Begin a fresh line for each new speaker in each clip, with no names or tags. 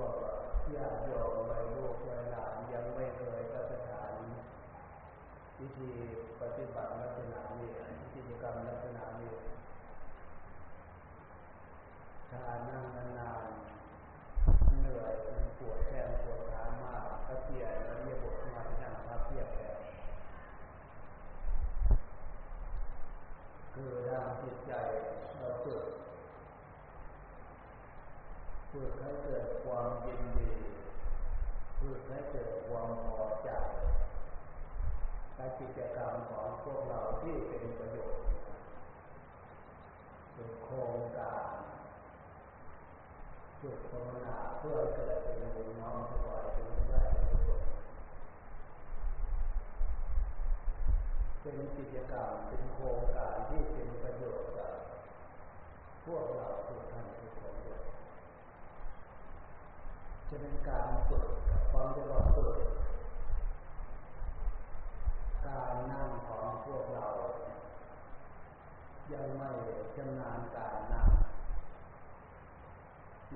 วกญาติโยมวัยลูกวัยหลานยังไม่เคยก็สถานวิธีปฏิบัติลักษณะนี้กิจกรรมลักษณะนี้ถ้านั่งนานๆเหนื่อยปวดแขนปวดขามากก็เปลี่ยนแล้วเรียกบทมาที่นั่งพับเพียบแทนคือด้านจิตใจเราฝึก ฝึกให้เกิดความยินดีฝึกให้เกิดความพอใจในกิจกรรมของพวกเราที่เป็นประโยชน์ฝึกโครงการฝึกภาวนาเพื่อเกิดเป็นบุญน้อมถวายเป็นได้ทุกคนเป็นกิจกรรมเป็นโครงการที่เป็นประโยชน์กับพวกเราทุกท่านด้วย จะเป็นการฝึกความจะว่าฝึกการนั่งของพวกเรา ยังไม่ชำนาญการนั่ง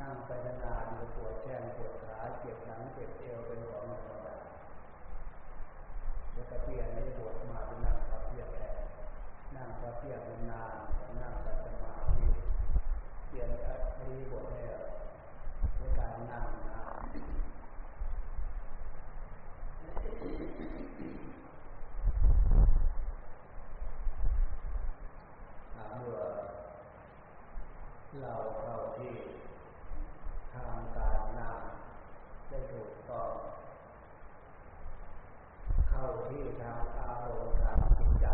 นั่งไปนานๆปวดแข้งปวดขาเจ็บหลังเจ็บเอวเป็นของธรรมดาเดี๋ยวกระเทียนได้บวชมาเป็นนั่งพระเพียรแทนนั่งพระเพียรนานนั่งสมาธิเปลี่ยนอริบทแล้วใน การนั่งนานเมื่อเราเข้าที่ทางการนั่งได้ถูกต้อง เข้าที่ทางอารมณ์ทางจิตใจ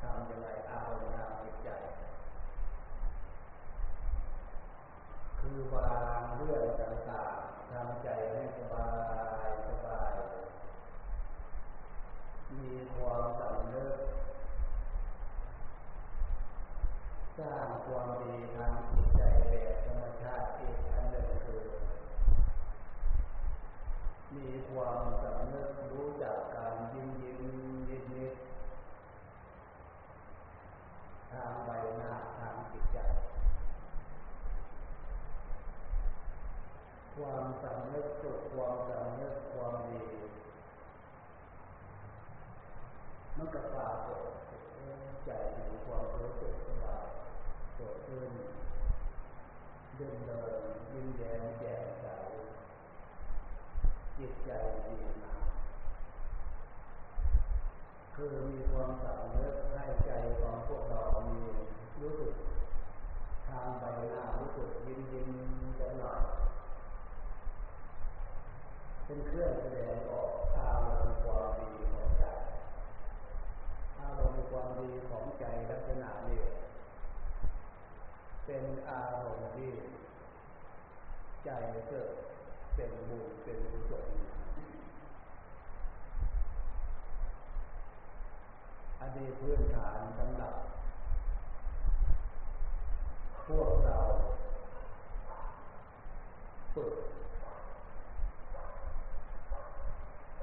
ทำยังไงอารมณ์ทางจิตใจ คือวางเรื่องต่างๆทำใจให้สบายสบาย มีความสำนึกสร้างความดีทางจิตใจแบบธรรมชาติอีกอันหนึ่งคือ มีความสำนึกรู้จักการยิ้มยิ้มนิดนิดทางใบหน้าทางจิตใจ ความสำนึกสุขความสำนึกความดีมันก็ปรากฏใจมีความรู้สึกสบายสดชื่นเดินเดินยิ้มแย้มแจ่มใสจิตใจดีมากคือมีความสำนึกให้ใจของพวกเรามีรู้สึกทางใบหน้ารู้สึกยิ้มยิ้มกันหน่อย เป็นเครื่องแสดงออกอารมณ์ความดีของใจอารมณ์ความดีของใจลักษณะนี้เป็นอารมณ์ที่ใจเกิดเป็นบุญเป็นกุศลอันนี้พื้นฐานสำหรับ พวกเราฝึก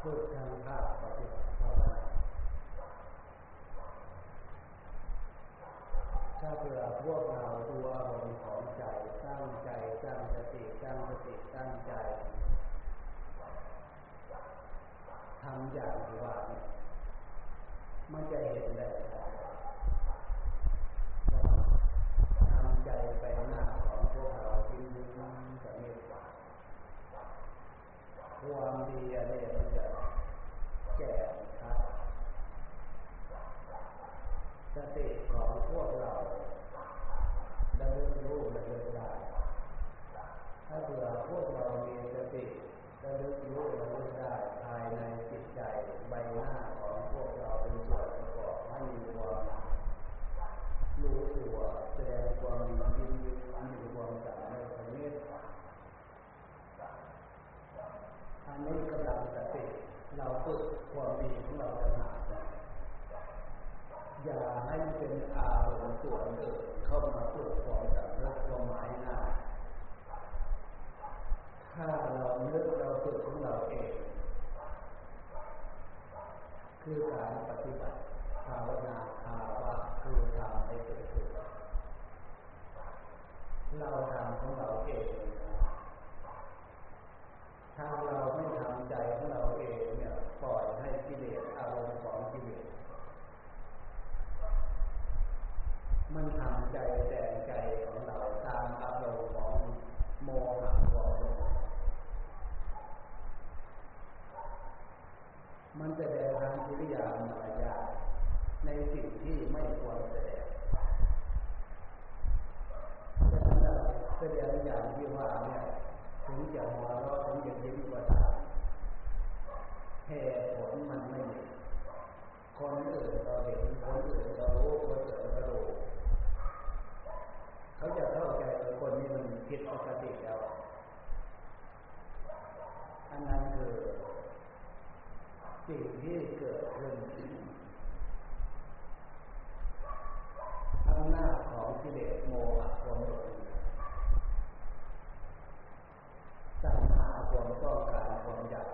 ฝึกทางภาคปฏิบัติภาวนาถ้าเผื่อพวกเราดูอารมณ์ของใจตั้งใจตั้งสติตั้งสติตั้งใจทำอย่างที่ว่าเนี่ยมันจะเห็นได้ทำใจไปหน้าของพวกเราจริงๆจะมี ความดีอะไรมันจะแก่ครับสติของพวกเราได้รู้ได้ได้ถ้าเผื่อพวกเรามีสติได้รู้ได้ได้ภายในจิตใจใบหน้าของพวกเราเป็นส่วนประกอบให้มีความรู้ตัวแสดงความยินดีมีความสามารถนี้ อันนี้กำลังสติเราฝึกความดีของเราต่างหอย่าให้เป็นอารมณ์ส่วนเดิมเข้ามาฝึกความสำนึกความหมายหน้าถ้าเราเลือกเราฝึกของเราเอง คือการปฏิบัติภาวนาภาวะคือทำให้เกิดขึ้นเราทำของเราเอง ถ้าเราไม่ทำใจของเราเองเนี่ยปล่อยให้กิเลสอารมณ์ของกิเลสมันทำใจแต่ใจของเราตามอารมณ์ของโมหะความหลงมันจะแสดงทางกิริยามารยาในสิ่งที่ไม่ควรแสดงฉะนั้นแสดงอย่างที่ว่าเนี่ย ถึงจะหัวเราะถึงจะยิ้มก็ตามเหตุผลมันไม่มีคนอื่นเราเห็นคนอื่นเรารู้คนอื่นเรารู้เขาจะเข้าใจว่าคนนี้มันผิดปกติแล้วอันนั้นคือสิ่งที่เกิดขึ้นอำนาจของกิเลสโมหะความหลง ตัณหาความต้องการความอยาก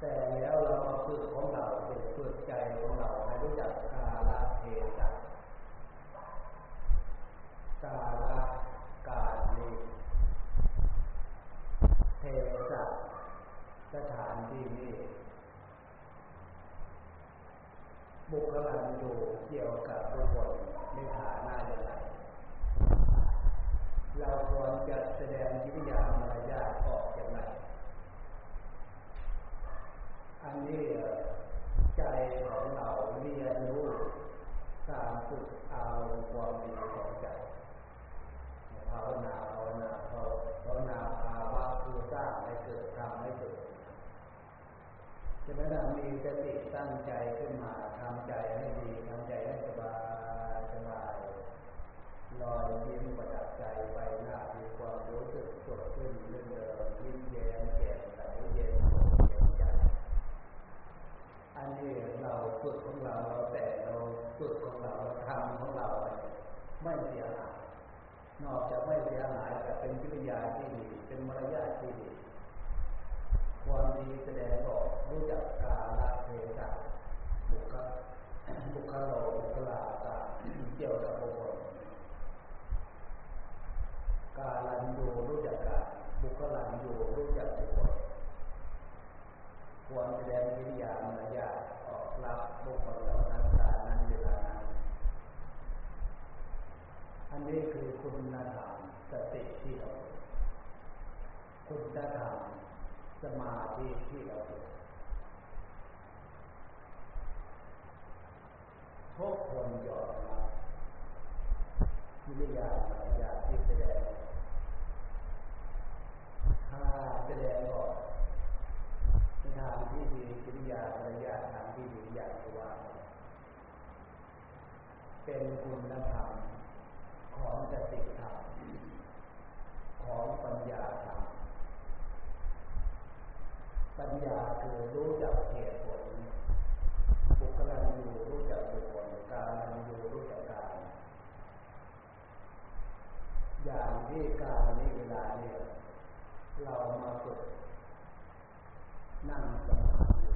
แต่แล้วเรามาฝึกของเราเป็นฝึกใจของเราให้รู้จักกาลเทศะกาลการนี้เทศะสถานที่นี้บุคลานอยู่เกี่ยวกับบุคคลในฐานะอย่างไร เราควรจะแสดงกิริยามารยาทออกอย่างไร อันนี้ใจของเราเรียนรู้การฝึกอาความดีของใจภาวนาภาวนาภาวนาภาวะคือสร้างให้เกิดทำให้เกิดฉะนั้นมีสติตั้งใจขึ้นมาทำใจให้ดีทำใจให้สบายสบายลอยยิ้มประดับใจไปหน้ามีความรู้สึกสดชื่นเรื่อยๆยิ้มแย้มแจ่มใสเย็นอกเย็นใจ อันนี้เราฝึกของเราเราแต่เราฝึกของเราเราทำของเราไปไม่เสียหายนอกจากไม่เสียหายแต่เป็นกิริยาที่ดีเป็นมารยาทที่ดีความดีแสดงออกรู้จักกาลเทศะบุคบุคโลบุคลาตาเกี่ยวกับบุคคลกาลันยูรู้จักกาบุคลันยูรู้จักบุคคลควรแสดงกิริยามารยาทออกรับบุคคลเหล่านั้นการนั้นเวลานั้น อันนี้คือคุณธรรมสติที่เราคุณธรรมสมาธิที่เราทุก คนยอมรับกิริยามารยาทที่แสดงถ้าแสดงออกในทางที่ดีกิริยามารยาททางที่ดีอย่างที่ว่า เป็นคุณธรรมของสติธรรมของปัญญาธรรมปัญญาคือรู้จักเหตุผล บุคลาอยู่รู้จักบุคคล การอยู่รู้จักการอย่างที่การนี้เวลาเนี่ยเรามาฝึกนั่งสมาธิ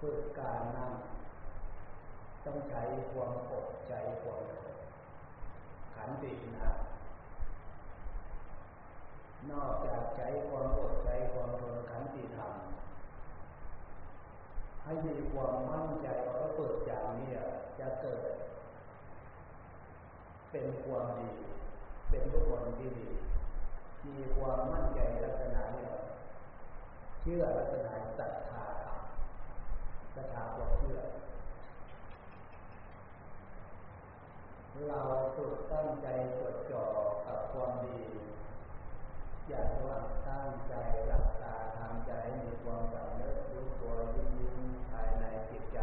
ฝึกการนั่งต้องใช้ความอดใจความขันตินะนอกจากใช้ความอดใจความทนขันติธรรม ให้มีความมั่นใจว่าเปิดอย่างนี้จะเกิด เป็นความดี เป็นบุคคลที่ดี มีความมั่นใจลักษณะนี้เชื่อลักษณะศรัทธาศรัทธาความเชื่อเราฝึกตั้งใจจดจ่อกับความดี อย่าว่างตั้งใจหลับตาทำใจมีความสำนึกรู้ ตัวยิ้มยิ้มภายในจิตใจ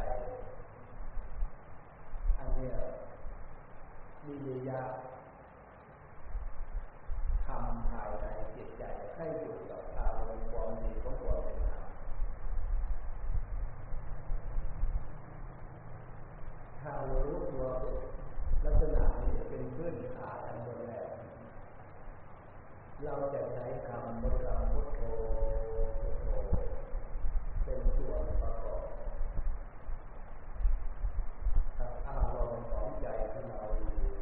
อันนี้วิริยะทำภายในจิตใจให้อยู่กับอารมณ์ความดีของตัวเป็นธรรมถ้าเรารู้ตัวลักษณะนี้เป็นพื้นฐานอันบแรกเราจะใช้คำบริกรรมพุทโธ อารมณ์ของใจของเราอยู่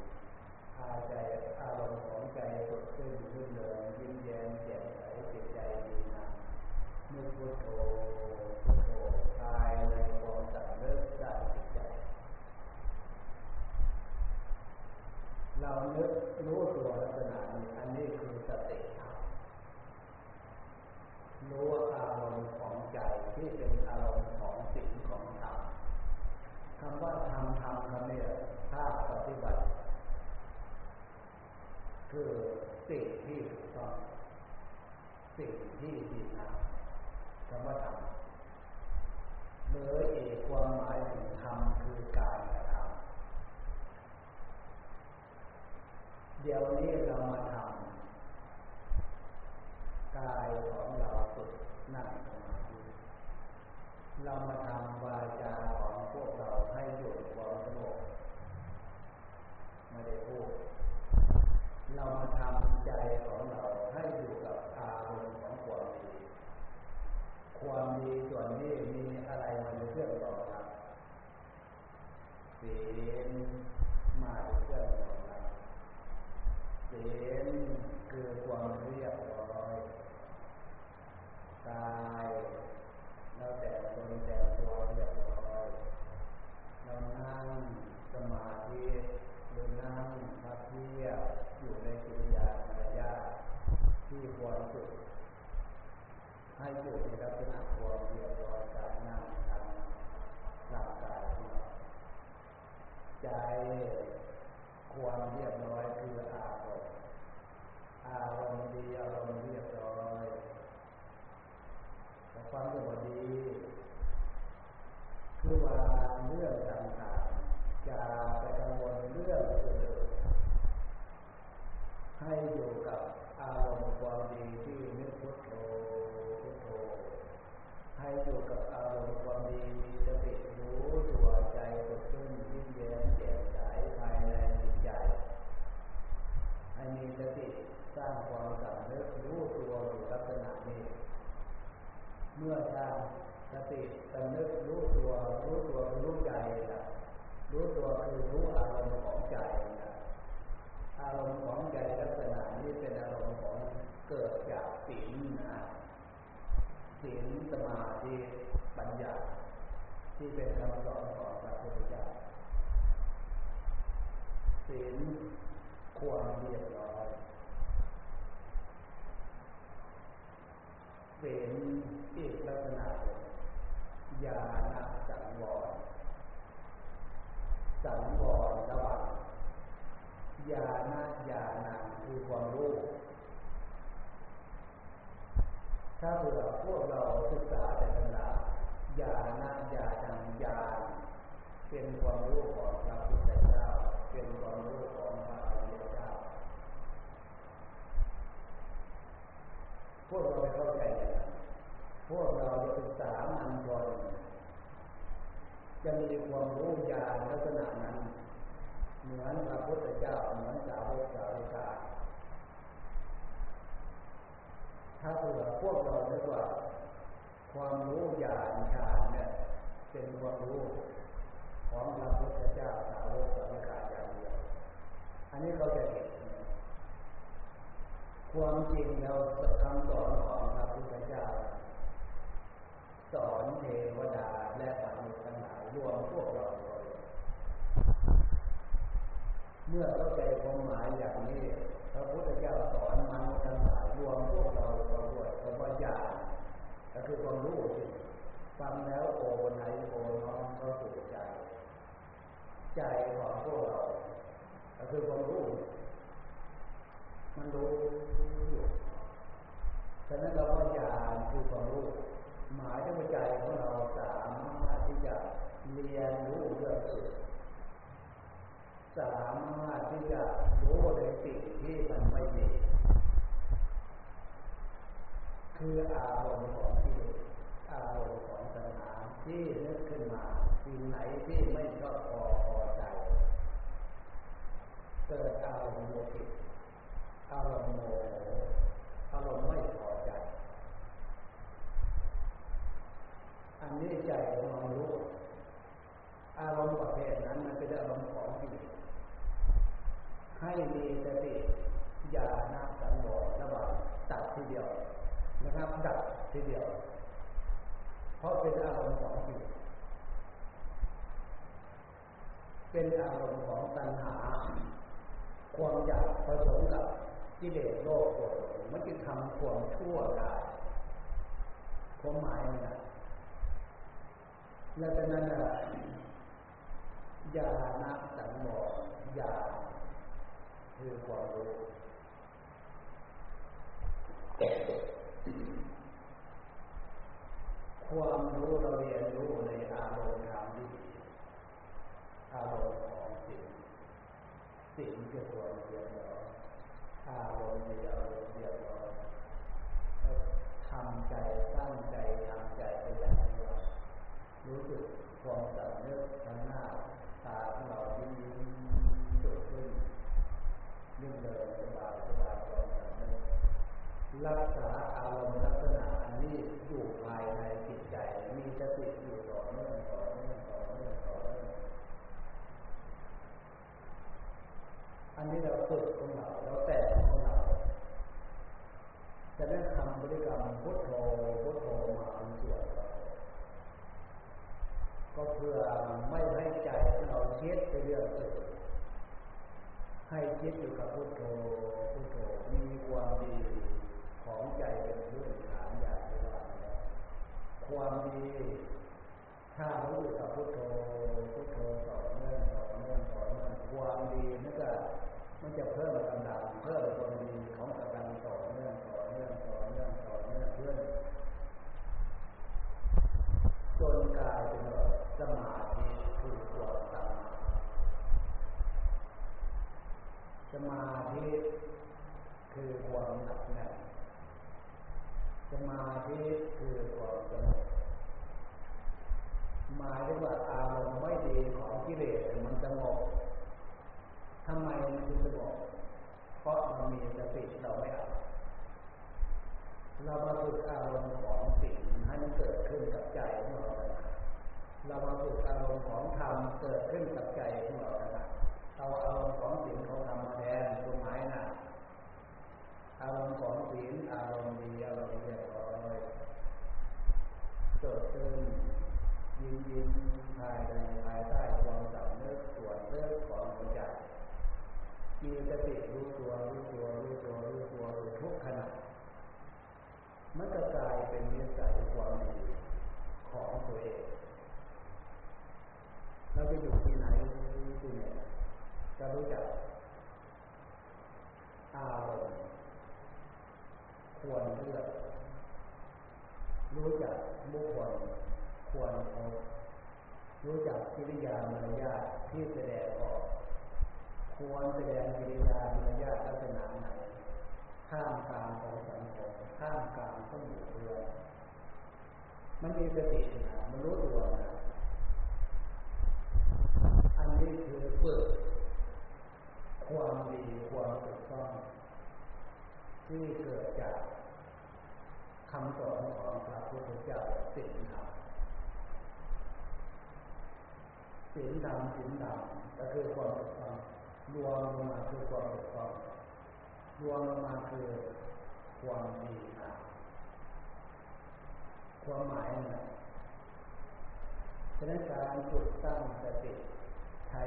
ใจอารมณ์ของใจสดชื่นรื่นเริงยิ้มแย้มแจ่มใสจิตใจดีงามเมื่อพุทโธพุทโธกายในความจิกสลิตใจ เราเนึกรู้ตัวลักษณะ ที่ถูกต้องสิ่งที่ดีงามคำว่าธรรมหลืออีกความหมาย สมาธิปัญญาที่เป็นคำสอนของพระพุทธเจ้าศีลความเรียบร้อยเป็นอีกลักษณะญาณสังวรสังวรระหว่างญาณญาณังคือความรู้ ถ้าเผื่อพวกเราศึกษาแต่ตำราญาณญาณังญาณ เป็นความรู้ของพระพุทธเจ้า เป็นความรู้ของพระอริยเจ้าพวกเราไม่เข้าใจพวกเราศึกษามันก่อนจะมีความรู้ญาณลักษณะนั้น เหมือนพระพุทธเจ้าเหมือนสาวกสาวิกาถ้าเผื่อพวกเราเรียกว่า ความรู้ญาณฌานเนี่ยเป็นความรู้ ของพระพุทธเจ้าสาวกสาวิกาอย่างเดียวอันนี้เขาจะเห็นความจริงเราคำสอนของพระพุทธเจ้า สอนเทวดาและมนุษย์ทั้งหลายรวมพวกเราเลยเมื่อเข้าใจความหมายอย่างนี้พระพุทธเจ้าสอนมนุษย์ทั้งหลายรวมพวกเราเราด้วยคำว่าญาณก็คือความรู้สิฟังแล้วโอไหนโอน้อมเข้าสู่ใจ ใจของพวกเราก็คือความรู้มันรู้อยู่ฉะนั้นเราก็ญาณคือความรู้หมายถึงใจของเราสามารถที่จะเรียนรู้เรื่องอื่นสามารถที่จะรู้ในสิ่งที่มันไม่ดีคืออารมณ์ของที่อารมณ์ของตัณหาที่นึกขึ้นมาสิ่งไหนที่ไม่ชอบพอ เกิดอารมณ์โมหิอารมณ์โมโหอารมณ์ไม่พอใจ อันนี้ใจของเรารู้อารมณ์ประเภทนั้นมันเป็นอารมณ์ของที่ให้มีสติอย่านับสังวรระหว่างตัดทีเดียวนะครับ ดับทีเดียว เพราะเป็นอารมณ์ของจิตเป็นอารมณ์ของตัณหา ความอยากผสมกับกิเลสโลภโกรธมันจะทำความชั่วได้ความหมายนะแล้วจากนั้นอะญาณสังวรญาคือความรู้ความรู้เราเรียนรู้ในอารมณ์ทางวิถีอารมณ์ของ สิ่งสิ่งที่ควรเรียนรู้อารมณ์ในอารมเรียนรู้ทำใจตั้งใจทำใจไปอย่างนี้ว่ารู้สึกความสำนึกทางหน้าตาของเรายิ้มยิ้มสดขึ้นยิ่งเลยสบายสบายความสำนึกรักษาอารมณ์ลักษณะอันนี้อยู่ภายในจิตใจมีสติอยู่ต่อเนื่องต่อเนื่องต่อเนื่องต่อเนื่อง อันนี้เราฝึกของเราเราแต่ของเราจะได้ทำบริกรรมพุทโธพุทโธมาเป็นส่วนก็เพื่อไม่ให้ใจของเราเช็ดไปเรื่องอื่นให้คิดอยู่กับพุทโธพุทโธมีความดีของใจเป็นพื้นฐานอย่างที่ว่าความดีถ้ารู้อยู่กับพุทโธพุทโธต่อเนื่องต่อเนื่องต่อเนื่องความดีนั่นก็ มันจะเพิ่มกำลังเพิ่มความดีของกำลังต่อเนื่องต่อเนื่องต่อเนื่องต่อเนื่องเพื่อนจนกลายเป็นสมาธิคือความตั้งสมาธิคือความหนักแน่นสมาธิคือความสงบหมายถึงว่าอารมณ์ไม่ดีของกิเลสมันสงบ ทำไมมันถึงสงบเพราะมันมีสติเราไม่เอาเรามาฝึกอารมณ์ของสิ่งให้มันเกิดขึ้นกับใจของเราเรามาฝึกอารมณ์ของธรรมเกิดขึ้นกับใจของเราเอาอารมณ์ของสิ่งของธรรมมาแทนตัวหมายนะอารมณ์ของศีลอารมณ์ดีอารมณ์เรียบร้อยเกิดขึ้นยินยินภายในภายใต้ความสำนึกส่วนเรื่องของหัวใจ มีสติรู้ตัวรู้ตัวรู้ตัวรู้ตัวทุกขณะมันก็กลายเป็นนิสัยความดีของตัวเองเราจะอยู่ที่ไหนที่ไหนจะรู้จักอารมณ์ควรเลือกรู้จักบุคคลควรพบรู้จักกิริยามารยาทที่แสดงออก ควรแสดงกิริยามารยาทลักษณะไหนท่ามกางของสังคมท่ามกางของหมู่เพื่อนมันมีสตินะมันรู้ตัวนะอันนี้คือเปิดความดีความถูกต้องที่เกิดจากคำสอนของพระพุทธเจ้าสิ่งธรรมสิ่งธรรมสิ่งธรรมก็คือความถูกต้อง รวมลงมาคือความถูกต้องรวมลงมาคือความดีนะความหมายนะฉะนั้นการฝึกตั้งสติใช้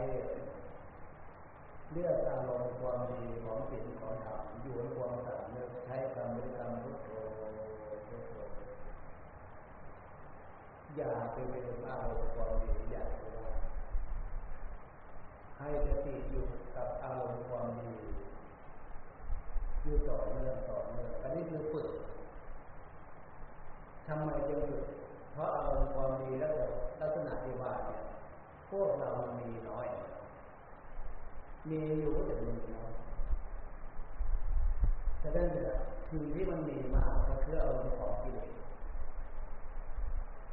เลือกอารมณ์ความดีของสิ่งของธรรมอยู่ในความสำนึกใช้คำบริกรรมพุทโธพุทโธอย่าไปเรียนอารมณ์ความดีอย่าไปว่า ให้สติอยู่กับอารมณ์ความดีอยู่ต่อเนื่องต่อเนื่องอันนี้คือฝึกทำไมจึงฝึกเพราะอารมณ์ความดีแล้วลักษณะที่ว่าเนี่ยพวกเรามีน้อย มีอยู่แต่มีน้อยฉะนั้นสิ่งที่มันมีมากก็คืออารมณ์ของกิเลส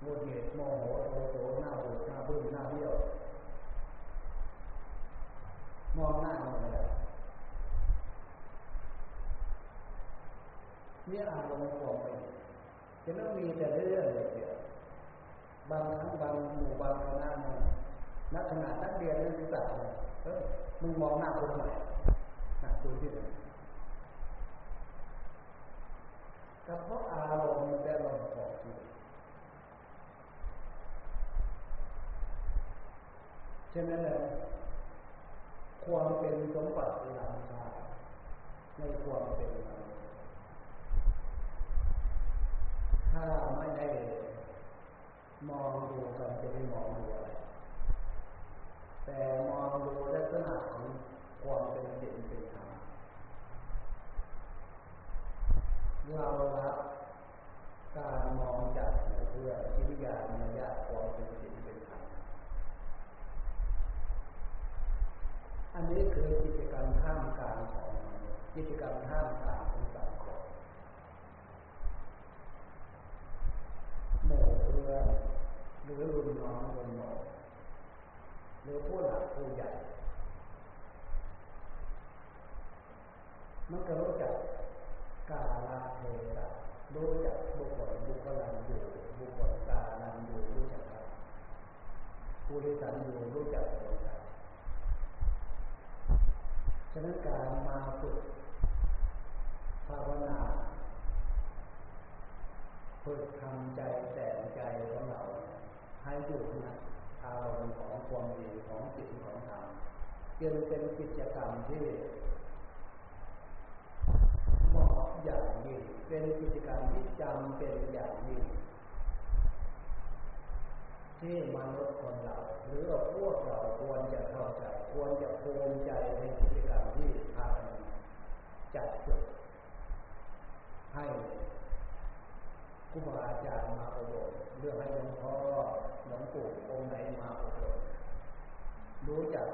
โมเหตุโมโหโทโสหน้าบูดหน้าบึ้งหน้าเบี้ยว มองหน้ามันเลยนี่อารมณ์ของไปจะต้องมีแต่เรื่องเดียวบางครั้งบางหมู่บางคณะนักขนาดนักเรียนนักศึกษาเออมึงมองหน้าคนใหม่หน้าดูที่ไหนก็เพราะอารมณ์มันเป็นอารมณ์ของจิตฉะนั้นแล้ว ความเป็นสมบัติล้ำค่าในความเป็นมนุษย์ถ้าไม่ได้มองดูกันจะไม่มองดูอะไรแต่มองดูลักษณะของความเป็นศีลเป็นธรรมเราละการมองจากหูเพื่อจิตญาณมายาความเป็นศีลเป็นธรรม อันนี้คือกิจกรรมท่ามกลางของกิจกรรมท่ามกลางของสังคมหมู่เพื่อนหรือรุ่นน้องรุ่นน้องหรือผู้หลักผู้ใหญ่มันก็รู้จักกาลเทศะรู้จักบุคคลบุคคลันอยู่บุคคลกาลันอยู่รู้จักผู้โดยสารอยู่รู้จักรู้จัก ฉะนั้นการมาฝึกภาวนาฝึกทำใจแต่งใจของเรา ให้อยู่นะอารมณ์ของความดีของจิตของธรรมจึงเป็นกิจกรรมที่เหมาะอย่างยิ่งเป็นกิจกรรมที่จำเป็นอย่างยิ่งที่มนุษย์คนเราหรือพวกเราควรจะเข้าใจ ควรจะภูมิใจในกิจกรรมที่ทำจัดจุดให้ครูบาอาจารย์มาอบรมเรื่องให้หลวงพ่อหลวงปู่องค์ไหนมาอบรมรู้จัก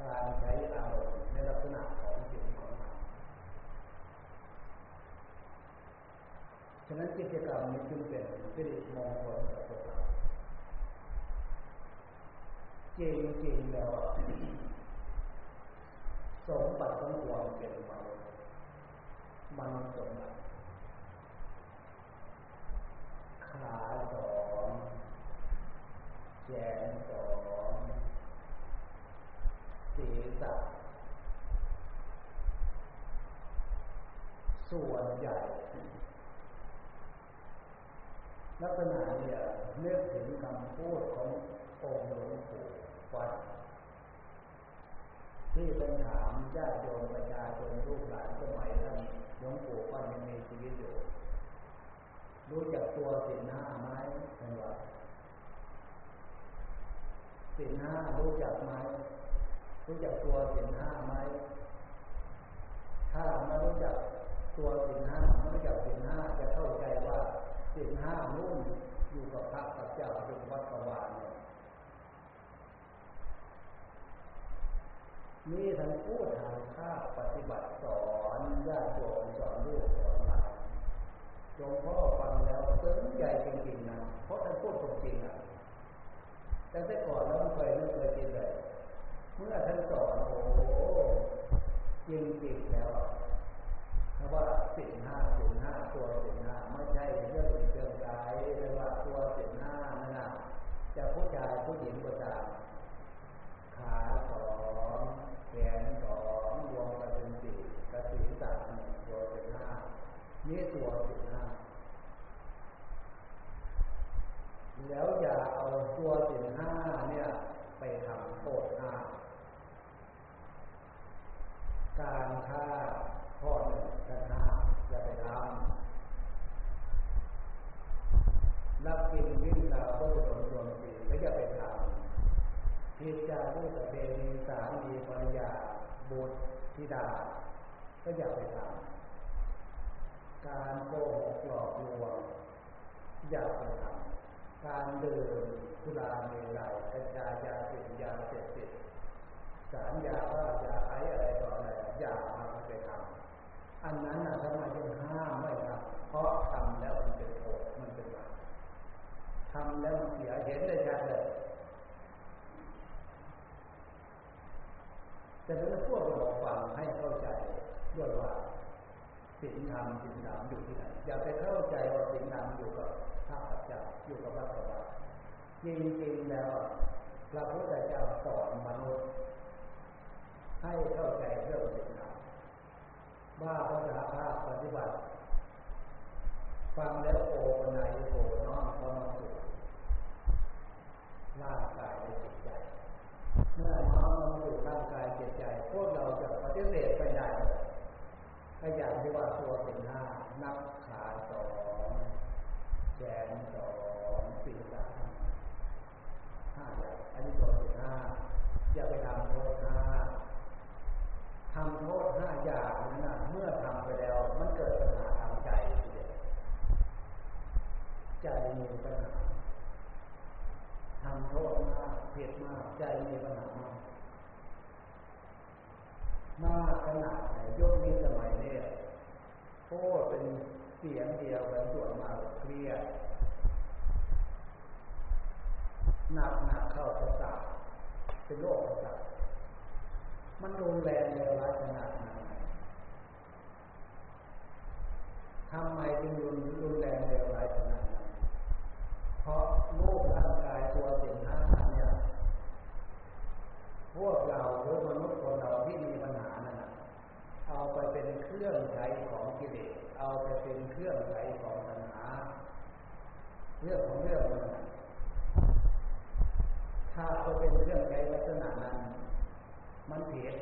การใช้อารมณ์ในลักษณะของสิ่งของมันฉะนั้นกิจกรรมนี้จึงเป็นสิริมงคลกับพวกเรา จริงจริงแล้วสมบัติของความเป็นมนุษย์มนุษย์สมบัติขาสองแขนสองศีรษะส่วนใหญ่ลักษณะเนี่ยเลือกถึงคำพูดขององค์หลวงป วัดที่เป็นถามญาติโยมประชาชนลูกหลานสมัยท่านหลวงปู่วัดยังมีชีวิตอยู่ รู้จักตัวสินห้าไหมท่านว่าสินห้ารู้จักไหมรู้จักตัวสินห้าไหมถ้าไม่รู้จักตัวสินห้าไม่รู้จักสินห้าจะเข้าใจว่าสินห้านุ่นอยู่กับพระกับเจ้าอยู่วัดประวาน เนี่ท่านพูดทางข้าปฏิบัติสอนญาติโยมสอนลูกสอนหลานหลวงพ่อฟังแล้วซึ้งใจจริงๆนะเพราะท่านพูดตรงจริงอะแต่แต่ก่อนเราไม่เคยไม่เคยคิดเลยเมื่อท่านสอนโอ้จริงจริงแล้วเพราะว่าสินห้าสินห้าตัวสินห้าไม่ใช่เรื่องเรื่องกายเรียกว่าตัวสินห้านั่นนะจะผู้ชายผู้หญิงก็ตามขาสอง แขนสองรวมกันเป็นสี่กระสีสามตัวสินห้านี่ตัวสินห้าแล้วอย่าเอาตัวสินห้าเนี่ย ไปทำโทษห้าการฆ่าข้อหนึ่งกันห้าอย่าไปทำรับกินวิ่งราวก็จะโดนโดนสีก็อย่าไปทำ พิจารณาประเพณีสามีภรรยาบุตรธิดา ก็อย่าไปทำการโกหกหลอกลวงอย่าไปทำการดื่มสุราเมลัยกัญชายาเสพยาเสพติดสารยาว่ายาไออะไรต่ออะไรอย่ามาไปทำอันนั้นนะทำไมจึงห้ามไม่ทำเพราะทำแล้วมันเป็นโทษมันเป็นบาปทำแล้วมันเสียเห็นได้ชัดเลย แต่ถ้าพวกเราฟังให้เข้าใจด้วยว่าสิ่งธรรมสิ่งธรรมอยู่ที่ไหนอย่าไปเข้าใจว่าสิ่งธรรมอยู่กับพระปัจจัยอยู่กับวัดประวัติจริงๆแล้วพระพุทธเจ้าสอนมนุษย์ ให้เข้าใจเรื่องสิ่งธรรมว่าภาษาภาปฏิบัติ ฟังแล้วโอปนายโอน้อมเข้ามาสู่ร่างกาย เมื่อน้อมมาสู่ร่างกายเจิตใจพวกเราจะปฏิเสธไปได้ก็อย่างที่ว่าตัวสินห้านับขาสองแขนสองสี่สามห้าอย่างอันนี้ตัวที่ห้าอย่าไปทำโทษห้าทำโทษห้าอย่างนั้นนะเมื่อทำไปแล้ว มันเกิดปัญหาทางใจใจมีปัญหา ทำโทษมากเผ็ดมากใจมีปัญหามากมากขนาดไหนยกนี้สมัยนี้โทษเป็นเสียงเดียวกันส่วนมากเครียดหนักหนักเข้าประสาทเป็นโรคประสาทมันรุนแรงในร้ายขนาดนั้นทำไมจึงรุนรุนแรงในร้ายขนาดนั้นเพราะรูปร่างกาย ตัวสิ่งห้าเนี่ยพวกเราหรือมนุษย์คนเราที่มีปัญหานั่นเอาไปเป็นเครื่องใช้ของกิเลสเอาไปเป็นเครื่องใช้ของปัญหาเรื่องของเรื่องมันถ้าเอาเป็นเครื่องใช้ลักษณะนั้น มันผิด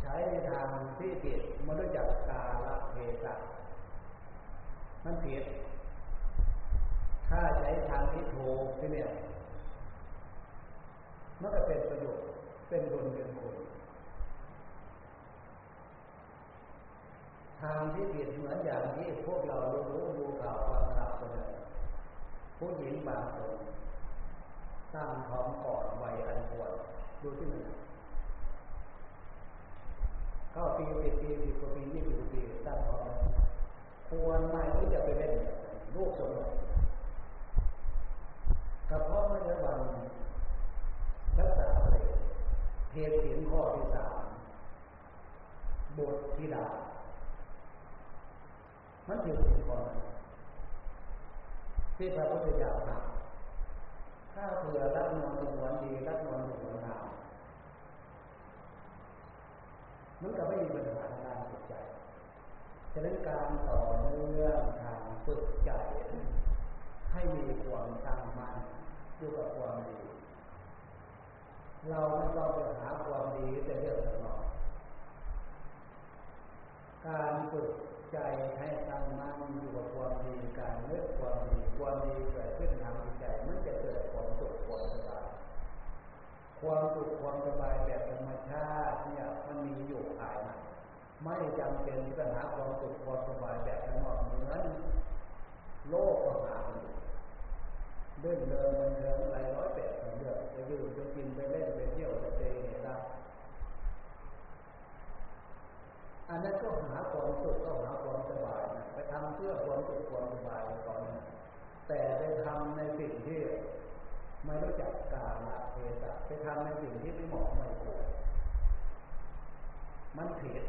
ใช้ในทางที่ผิดมันรู้จักกาลเทศะมันผิด ถ้าใช้ทางที่ถูกที่เนี่ยมันก็เป็นประโยชน์เป็นบุญเป็นคุณทางที่ผิดเหมือนอย่างที่พวกเรารู้ดูข่าวฟังข่าวกันเลยผู้หญิงบางคนตั้งท้องก่อนวัยอันควรดูที่หนึ่งเข้าปีเจ็ดปีสิบกว่าปียี่สิบปีตั้งท้องควรไหมที่จะไปเล่นลูกสมรส กระเพาะไม่ได้วันรักษาเลยเพียรศีลข้อที่สามบทที่ดามันถือศีลข้อที่พระพุทธเจ้าทำถ้าเผื่อรักนวลสงวนดีรักนวลสงวนงามมันก็ไม่มีปัญหาทางจิตใจฉะนั้นการต่อเนื่องทางฝึกใจให้มีความตั้งมั่น อยู่กับความดี เราไม่ต้องไปหาความดีแต่เรื่องข้างนอกการฝึกใจให้ตั้งมั่นอยู่กับความดีการเลือกความดีความดีเกิดขึ้นทางจิตใจมันจะเกิดความสุขความสบายความสุขความสบายแบบธรรมชาติเนี่ยมันมีอยู่ภายในไม่จำเป็นจะหาความสุขความสบายแบบข้างนอกเหมือนโลกก็หาอยู่ เดินเดินมันเดินอะไรร้อยแปดเดือนจะยืนจะกินไปเล่นไปเที่ยวจะเตะเนี่ยได้อันนั้นก็หาความสุขก็หาความสบายนะไปทำเพื่อความสุขความสบายก่อนนะแต่ไปทำในสิ่งที่ไม่รู้จักกาลเทศะไปทำในสิ่งที่ไม่เหมาะไม่ควรมันผิด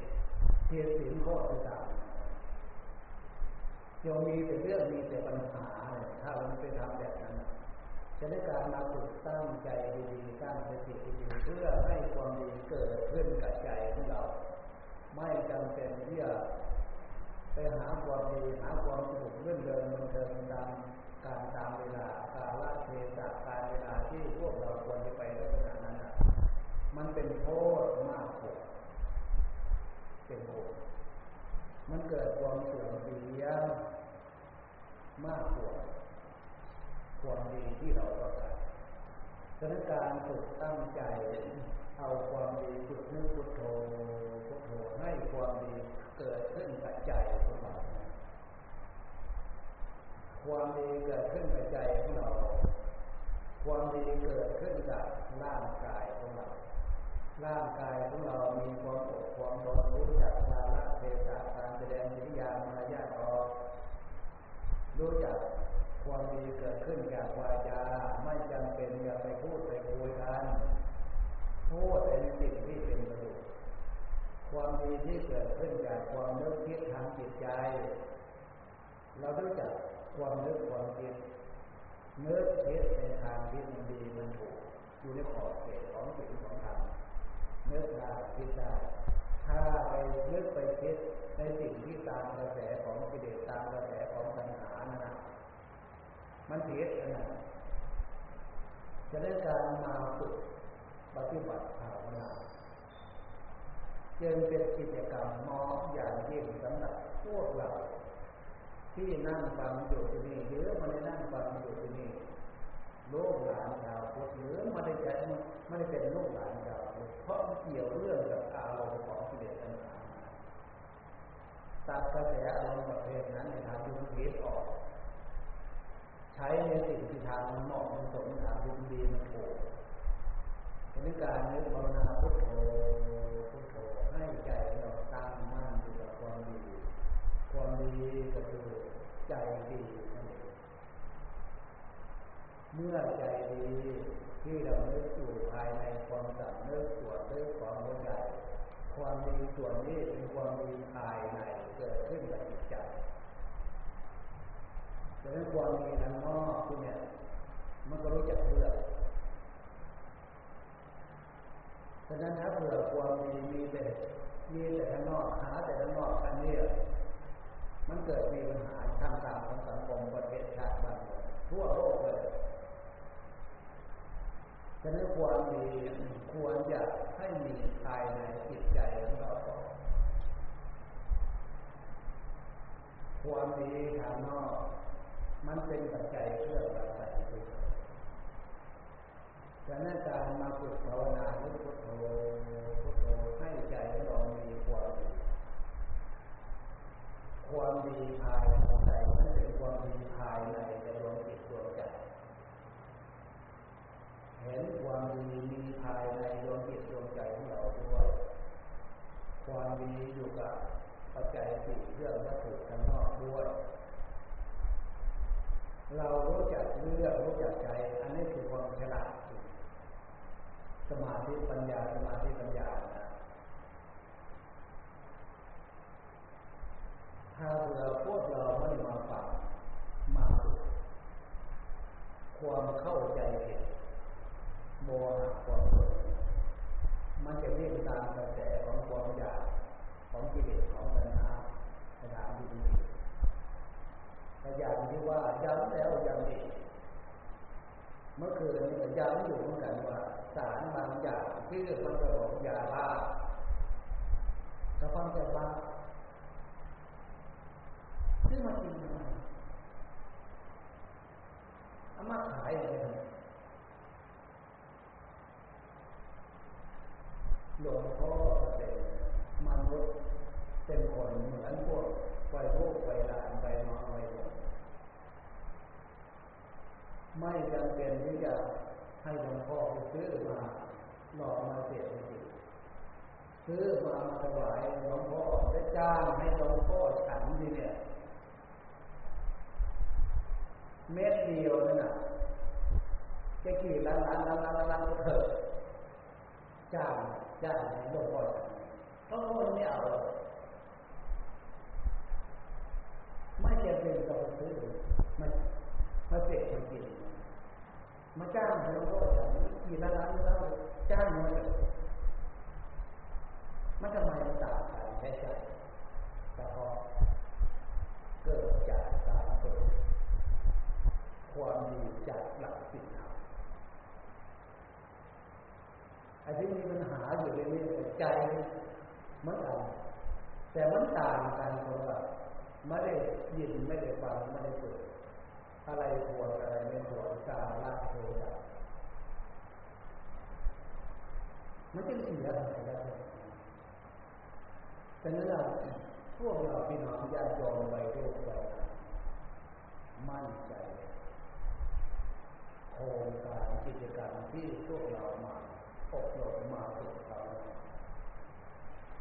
เพียรศีลข้อที่สามยังมีแต่เรื่องมีแต่ปัญหาเนี่ยถ้ามันไปทำแบบนั้น จะได้การมาฝึกตั้งใจดีๆตั้งสติดีๆเพื่อให้ความดีเกิดขึ้นกับใจของเรา ไม่จำเป็นที่จะไปหาความดีหาความสนุกเรื่อนเริงบันเทิงตามการตามเวลากาลเทศะการเวลาที่พวกเราควรจะไปลักษณะนั้นมันเป็นโทษมากกว่าเป็นโทษมันเกิดความเสื่อมเสียมากกว่า ความดีที่เราต้องการฉะนั้นการฝึกตั้งใจเอาความดีฝึกนึกพุทโธพุทโธให้ความดีเกิดขึ้นกับใจของเราความดีเกิดขึ้นกับใจของเรา ความดีเกิดขึ้นกับร่างกายของเรา ร่างกายของเรา มีความอดความทนรู้จักกาลเทศะการแสดงวิญญาณมารยาทอกรู้จัก ความดีเกิดขึ้นจากวาจาไม่จำเป็นอย่าไปพูดไปคุยกันพูดเป็นสิ่งที่เป็นประโยชน์ความดีที่เกิดขึ้นจากความนึกคิดทางจิตใจ เรารู้จักความนึกความคิดนึกคิดในทางที่มันดีมันถูกอยู่ในขอบเขตของสิ่งของธรรมนึกได้คิดได้ถ้าไปนึกไปคิดในสิ่งที่ตามกระแสของกิเลสตามกระแส มันเทศขนาจะได้การมาฝึกปฏิบัติภาวนาจึงเป็นกิจกรรมมออย่างยิ่งสำหรับพวกเรา ที่นั่งฟังอยู่ที่นี่หรือมาได้นั่งฟังอยู่ที่นี่ลูกหลานชาวพุทธหรือไม่ได้ใจไม่ได้เป็นลูกหลานชาวพุทธเพราะเกี่ยวเรื่องกับอารมณ์ของกิเลสตัณหาตัดกระแสอารมณ์ประเภทนั้นในทางที่ผิดออก ช้ในสิ่งที่ทางมันเหมาะมันสมทางยุติดีมันถูกในการนึกภาวนาพุทโธพุทโธให้ใจเราตั้งมั่นอยู่กับความดี ความดีก็คือใจดีนั่นเองเมื่อใจดีที่เราเนึกอยู่ภายในความสำนึกตัวนึกความเข้าใจความดีส่วนนี้เป็นความดีภายในเกิดขึ้นกับจิตใจ ดังนั้นความดีนั้นอกที่เนี่ย มันก็รู้จักเลือฉะนั้นถ้าเผื่อความดีมีแต่มีแต่ข้างนอกหาแต่ข้างนอกอันนี้มันเกิดมีปัญหาทางต่างของสังคมประเทศชาติบ้านเมืองทั่วโลกเลยฉะนั้นความดีควรจะให้มีภายในจิตใจของเราความดีทางนอก มันเป็นปัจจัยเพื่อเราใส่ใจฉะนั้นการมาฝึกภาวนาพุทโธพุทโธให้ใจของเรามีความดีความดีภายในใจนั้นเป็นความดีภายในในดวงจิตดวงใจเห็นความดีมีภายในดวงจิตดวงใจของเราด้วยความดีอยู่กับปัจจัยสี่เรื่องวัตถุข้างนอกด้วย เรารู้จักเลือกรู้จักใจ อันนี้คือความฉลาดสมาธิปัญญาสมาธิปัญญานะถ้าเราพวกเราไม่มาฟังมาความเข้าใจผิดโมหะความหลงมันจะวิ่งตามกระแสของความอยากของกิเลสของตัณหาในทางที่ดี แต่อย่างที่ว่าย้ำแล้วย้ำอีกเมื่อคืนนี้ย้ำอยู่เหมือนกันว่าสารบางอย่างที่มันจะบอกยาบ้าก็ฟังแต่ว่าซื้อมากินทำไมเอามาขายอะไรหลวงพ่อเป็นมนุษย์เป็นคนเหมือนพวกไฟลูกไฟหลานไฟน้อง ไม่จำเป็นที่จะให้หลวงพ่อไปซื้อมาหลอกมาเสียจริงซื้อมามาถวายหลวงพ่อได้จ้างให้หลวงพ่อฉันทีเนี่ย เม็ดเดียวนั่นน่ะจะกี่ล้านล้านล้านล้านล้านก็เถอะจ้างจ้างให้หลวงพ่อฉันเขาคนไม่เอาไม่จำเป็นต้องซื้อมามาเสพมากิน มาจ้างให้หลวงพ่อฉันกี่ล้านล้านล้านจ้างมาเลยมันทำไมมันต่างกันแค่ใจแต่พอเกิดจากการเกิดความดีจากหลักสิ่งธรรมไอ้ที่มีปัญหาอยู่เรื่อยๆใจเหมือนกันแต่มันต่างกันตรงว่าไม่ได้ยินไม่ได้ฟังไม่ได้ฝึก อะไรควรอะไรไม่ควรการละโทษะมันจะเสียอะไรได้ฉะนั้นเราพวกเราพี่น้องญาติโยมไปรูปไปมั่นใจโครงการกิจกรรมที่พวกเรามาอบรมมาฝึกเขา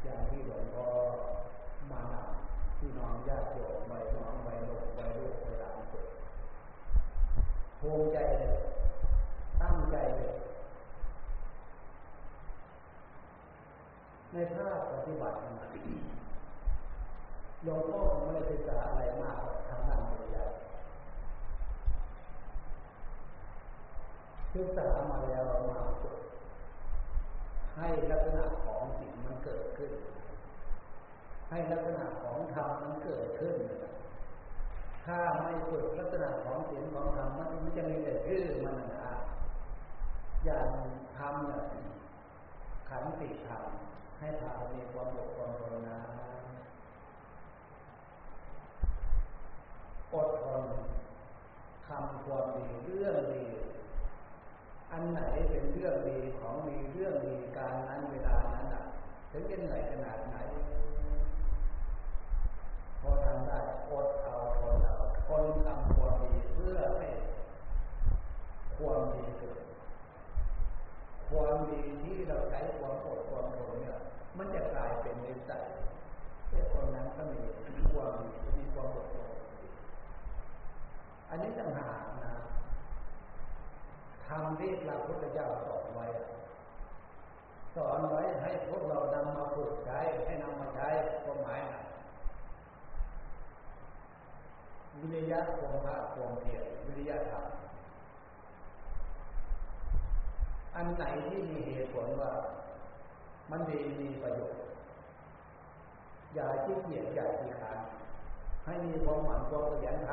อย่างที่หลวงพ่อมานำพี่น้องญาติโยมไปน้องไปหลงไปลูกไปหลาน ภูมิใจเลยตั้งใจเลยในภาคปฏิบัตินะหลวงพ่อไม่ได้ศึกษาอะไรมากทางด้านปริยัติศึกษามาแล้วมาฝึกให้ลักษณะของสิ่งมันเกิดขึ้น ให้ลักษณะของธรรมมันเกิดขึ้น ถ้าไม่ฝึกลักษณะของสิ่งของธรรมมันมันจะมีแต่ชื่อมันนะอย่างธรรมเนี่ยขันติธรรมให้พามีความอดความทนนะอดทนทำความดีเรื่องดีอันไหนเป็นเรื่องดีของมีเรื่องดีการนั้นเวลานั้นอะถึงจะเหนื่อยขนาดไหน พอทำได้อดเอาทนเอาคนทำความดีเพื่อให้ความดีเกิดความดีที่เราใช้ความอดความทนเนี่ยมันจะกลายเป็นนิสัยไอ้คนนั้นก็มีความดีมีความอดทนอันนี้ต่างหากนะทำที่พระพุทธเจ้าสอนไว้สอนไว้ให้พวกเรานำมาฝึกใช้ให้นำมาใช้ความหมายนะ วิริยะความภาคความเพียรวิริยะธรรมอันไหนที่มีเหตุผลว่า มันดีมีประโยชน์อย่าขี้เกียจอย่าขี้ขานให้มีความหมั่นความขยันท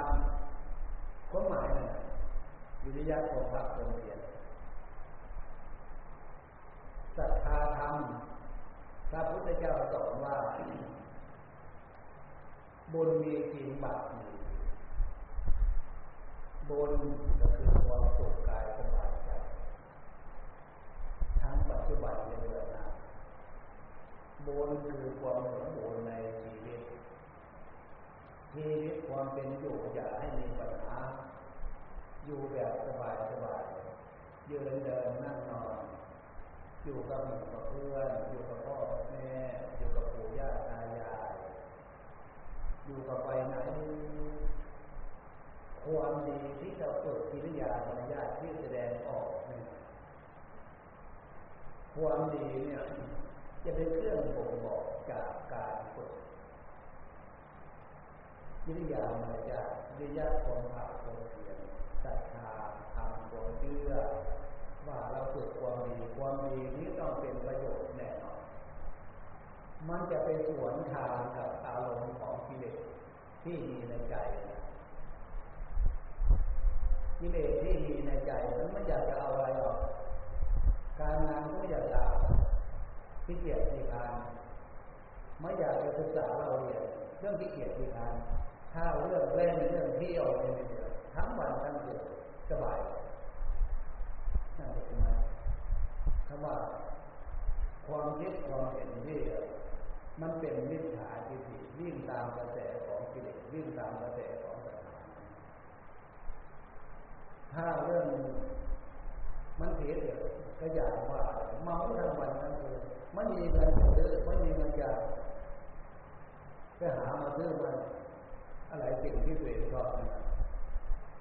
ำความหมายนะวิริยะความภาคความเพียรศรัทธาธรรมพระพุทธเจ้าสอนว่าบุญมีจริงบาปมี บุญก็คือความสุขกายสบายใจทั้งปัจจุบันและเวลาบุญคือความสมบูรณ์ในชีวิตชีวิตความเป็นอยู่อย่าให้มีปัญหา อยู่แบบสบายสบายยืนเดินนั่งนอนอยู่กับหมู่กับเพื่อนอยู่กับพ่อแม่อยู่กับปู่ย่าตายายอยู่กับไปไหน ความดีที่เราเกิดกิริยามารยาทที่แสดงออกนี่ความดีเนี่ยจะเป็นเครื่องบ่งบอกจากการฝึกกิริยามารยาทวิริยะความภาคความเพียรศรัทธาทำความเชื่อว่าเราฝึกความดีความดีนี้ต้องเป็นประโยชน์แน่นอนมันจะไปสวนทางกับอารมณ์ของกิเลสที่มีในใจ กิเลสที่มีในใจมันไม่อยากจะเอาอะไรหรอก การงานก็ไม่อยากจะที่เกียจที่การไม่อยากจะศึกษาเราเรียนเรื่องที่เกียจที่การถ้าเรื่องเล่นเรื่องเที่ยวเนี่ยทั้งวันทั้งคืนสบายนั่นเป็นไงคำว่าความคิดความเห็นที่มันเป็นมิจฉาทิฏฐิวิ่งตามกระแสของกิเลสวิ่งตามกระแสของสัง ถ้าเรื่องมันเสียเดี๋ยวก็อยากว่าเมาทั้งวันทั้งคืนไม่มีเงินซื้อไม่มีเงินจ่ายไปหามาซื้อมาอะไรสิ่งที่ตัวเองชอบ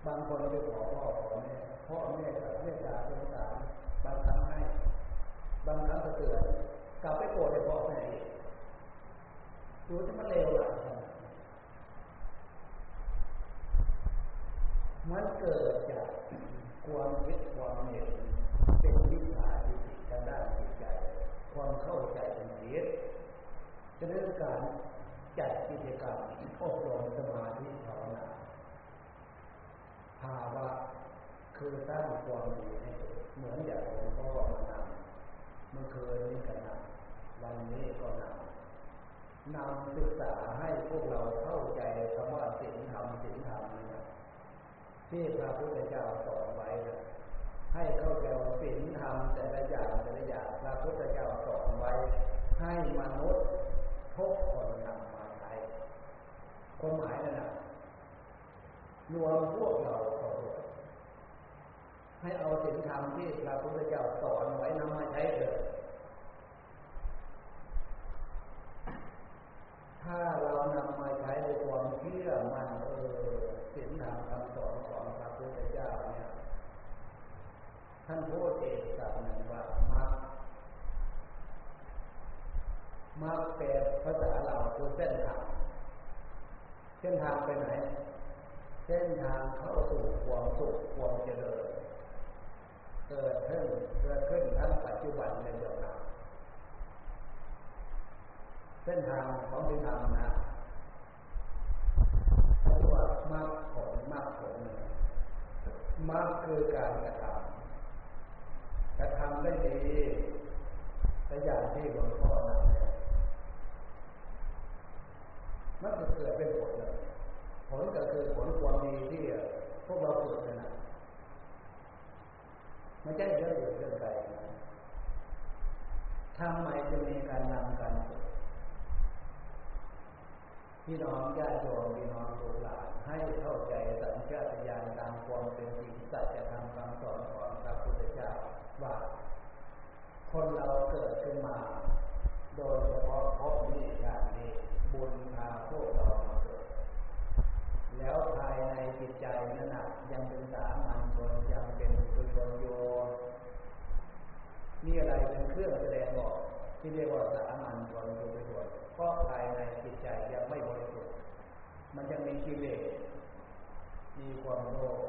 บางคนไปขอพ่อขอแม่พ่อแม่กับเมตตาสงสารบางครั้งให้ บางครั้งก็เตือนกลับไปโกรธไปพ่อแม่ดูที่มันเลวหลาย มันเกิดจากความคิดความเห็นเป็นวิชาที่ทางด้านจิตใจ ความเข้าใจเป็นเสียจะเรื่องการจัดกิจกรรมอบรมสมาธิภาวนาภาวะคือสร้างความดีให้เหมือนอย่างหลวงพ่อมานำเมื่อคืนนี้ก็นำวันนี้ก็นำนำศึกษาให้พวกเราเข้าใจคำว่าสิ่งธรรมสิ่ง ที่พระพุทธเจ้าสอนไว้ให้เข้าใจว่าสิ่งธรรมแต่ละอย่างแต่ละอย่างพระพุทธเจ้าสอนไว้ ให้มนุษย์ทุกคนนำมาใช้ความหมายนั่นนะรวมพวกเราเข้าด้วยให้เอาสิ่งธรรมที่พระพุทธเจ้าสอนไว้นำมาใช้เถิดถ้าเรานำมาใช้ด้วยความเชื่อมันเออสิ่งธรรมคำสอนของพระพุทธเจ้าเนี่ย ท่านพูดเอกกับหนึ่งว่ามักมักแปลภาษาเราคือเส้นทาง เส้นทางไปไหน เส้นทางเข้าสู่ความสุขความเจริญเกิดขึ้นเกิดขึ้นทั้งปัจจุบันในเดียวกันเส้นทางของที่ทำนะเพราะว่ามากผลมากผลมากคือการกระทำ กระทำได้ดีแต่อย่างที่หลวงพ่อนะมันจะเกิดเป็นผลเลยผลก็คือผลความดีที่พวกเราฝึกนนะไม่ใช่เรื่องอื่นเรื่องใดนะทำไมจะมีการนำการฝึกพี่น้องญาติโยมพี่น้องลูกหลานให้เข้าใจสัญชาตญาณตามความเป็นจริงสัจธรรมคำสอน ว่าคนเราเกิดขึ้นมา โดยเฉพาะพบนี้ชาตินี้บุญพาพวกเรามาเกิด แล้วภายในจิตใจนั้นยังเป็นสามัญชนยังเป็นปุถุชนโยมีอะไรเป็นเครื่องแสดงออกที่เรียกว่าสามัญชนปุถุชนเพราะภายในจิตใจยังไม่บริสุทธิ์มันยังมีกิเลสมีความโลภ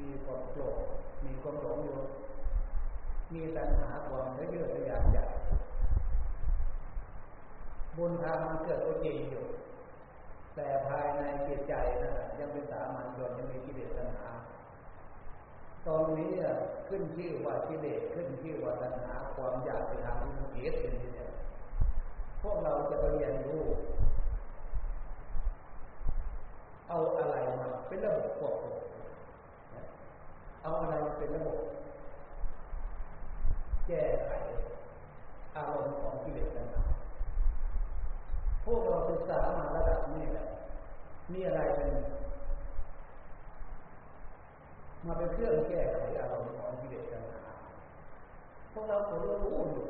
มีความโกรธมีความหลงอยู่ มีตัณหาความเยื่อทะยานอยากบุญทางมันเกิดก็จริงอยู่ แต่ภายในจิตใจนะยังเป็นสามัญชนยังมีกิเลสตัณหาตอนนี้ขึ้นชื่อว่ากิเลสขึ้นชื่อว่าตัณหาความอยากไปทำที่มันเกิดเป็นที่เนี่ยพวกเราจะเรียนรู้ เอาอะไรมาเป็นระบบควบคุมเอาอะไรมาเป็นระบบ แก้ไขอารมณ์ของกิเลสต่างๆพวกเราศึกษามาระดับนี้แหละมีอะไรเป็นมาเป็นเครื่องแก้ไขอารมณ์ของกิเลสต่างๆพวกเราก็รู้อยู่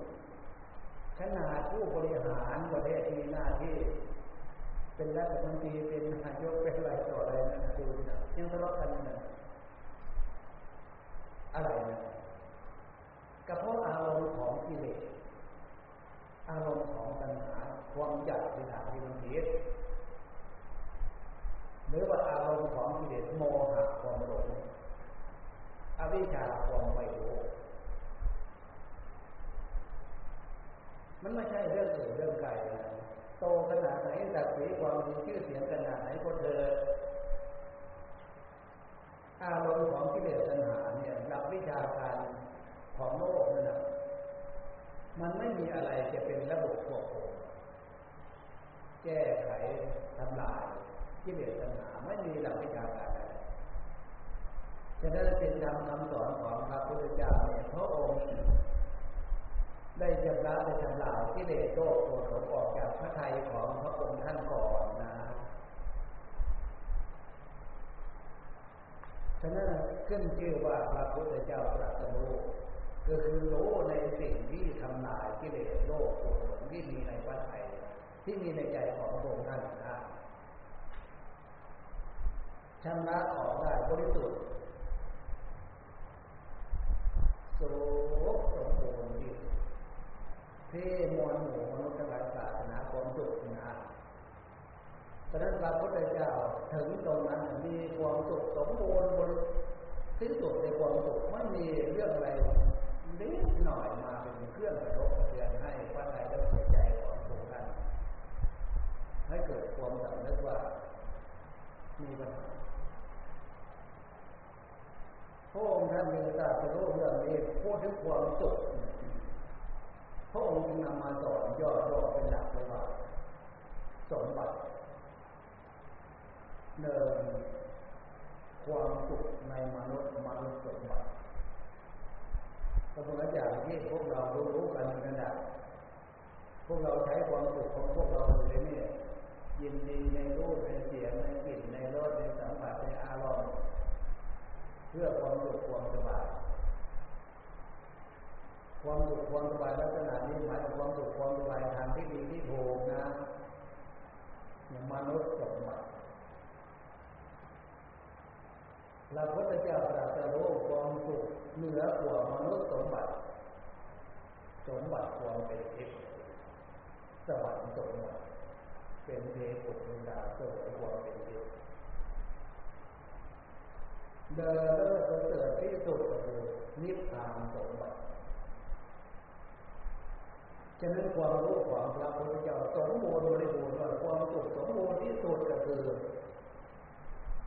ขนาดผู้บริหารประเทศมีหน้าที่ เป็นรัฐมนตรีเป็นนายกเป็นอะไรต่ออะไรนั่นดูนะยังทะเลาะกันนะอะไรนะ ก็เพราะอารมณ์ของกิเลสอารมณ์ของตัณหาความอยากในทางที่มันผิดหรือว่าอารมณ์ของกิเลสโมหะความหลงอวิชชาความไม่รู้มันไม่ใช่เรื่องอื่นเรื่องไกลนะโตขนาดไหนศักดิ์ศรีความมีชื่อเสียงขนาดไหนก็เธออารมณ์ของกิเลสตัณหาเนี่ยหลักวิชาการ ของโลกนั่นนะมันไม่มีอะไรจะเป็นระบบควบคุมแก้ไขทำลายกิเลสตัณหาไม่มีหลักวิชาการฉะนั้นเป็นธรรมคำสอนของพระพุทธเจ้าเนี่ยพระองค์ได้ชำระได้ทำลายกิเลสโลกตัวเขาออกจากพระทัยของพระองค์ท่านก่อนนะฉะนั้นขึ้นชื่อว่าพระพุทธเจ้าตรัสรู้ ก็คือรู้ในสิ่งที่ทำลายกิเลสโลกโกรธที่มีในพระทัยที่มีในใจของพระองค์ท่านนะชำระออกได้บริสุทธิ์สุขสมบูรณ์ที่ที่มวลหมู่มนุษย์ทั้งหลายศาสนาความสุขนะฉะนั้นพระพุทธเจ้าถึงตรงนั้นมีความสุขสมบูรณ์บนสิ้นสุดในความสุขไม่มีเรื่องอะไร นิดหน่อยมาเป็นเครื่องกระทบกระเทือนให้พระทัยและจิตใจของทุกท่านให้เกิดความสำนึกว่ามีปัญหาพระองค์ท่านมีตรัสรู้เรื่องนี้พูดถึงความสุขพระองค์จึงนำมาสอนย่อๆเป็นหลักเลยว่าสมบัติหนึ่งความสุขในมนุษย์มนุษย์สมบัติ ก็เหมือนอย่างที่พวกเรารู้กันนั่นแหละพวกเราใช้ความสุขของพวกเราเลยเนี่ยยินดีในรูปในเสียงในกลิ่นในรสในสัมผัสในอารมณ์เพื่อความสุขความสบายความสุขความสบายลักษณะนี้หมายถึงความสุขความสบายทางที่ดีที่ถูกนะอย่างมนุษย์สมบัติพระพุทธเจ้าตรัสรู้ความสุข เหนือกว่ามนุษย์สมบัติ สมบัติความเป็นทิพย์สวรรค์สมบัติเป็นเทพุทธาเสวยความเป็นทิพย์เดินเลิศเกิดที่สุดคือนิพพานสมบัติฉะนั้นความรู้ของพระพุทธเจ้าสมบูรณ์บริบูรณ์ว่าความสุขสมบูรณ์ที่สุดก็คือ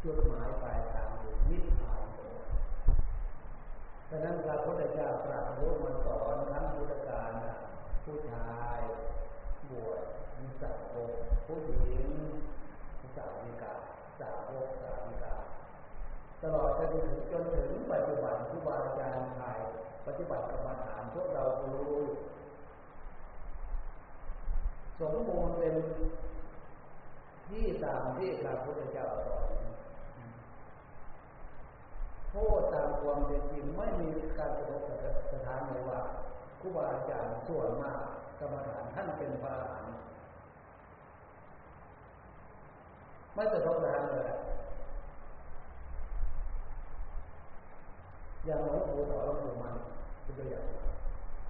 จุดหมายปลายทางนิพพานะนั้นพระพุทธเจ้าตรัสรู้มาสอนทั้งพุทธการผู้ชายบวชมีสาวกผู้หญิงสาวิกาสาวกสาวิกาตลอดจนถึงจนถึงปัจจุบันครูบาอาจารย์ไทยปฏิบัติกรรมฐานพวกเรารู้สมบูรณ์เป็นที่ตามที่พระพุทธเจ้าสอน โทษตามความเป็นจริงไม่มีการกระทบสถานเลยว่าครูบาอาจารย์ส่วนมากกรรมฐานท่านเป็นพระอรหันต์ไม่กระทบสถานเลยอย่างหลวงปู่ต่อหลวงปู่มันเป็นตัวอย่าง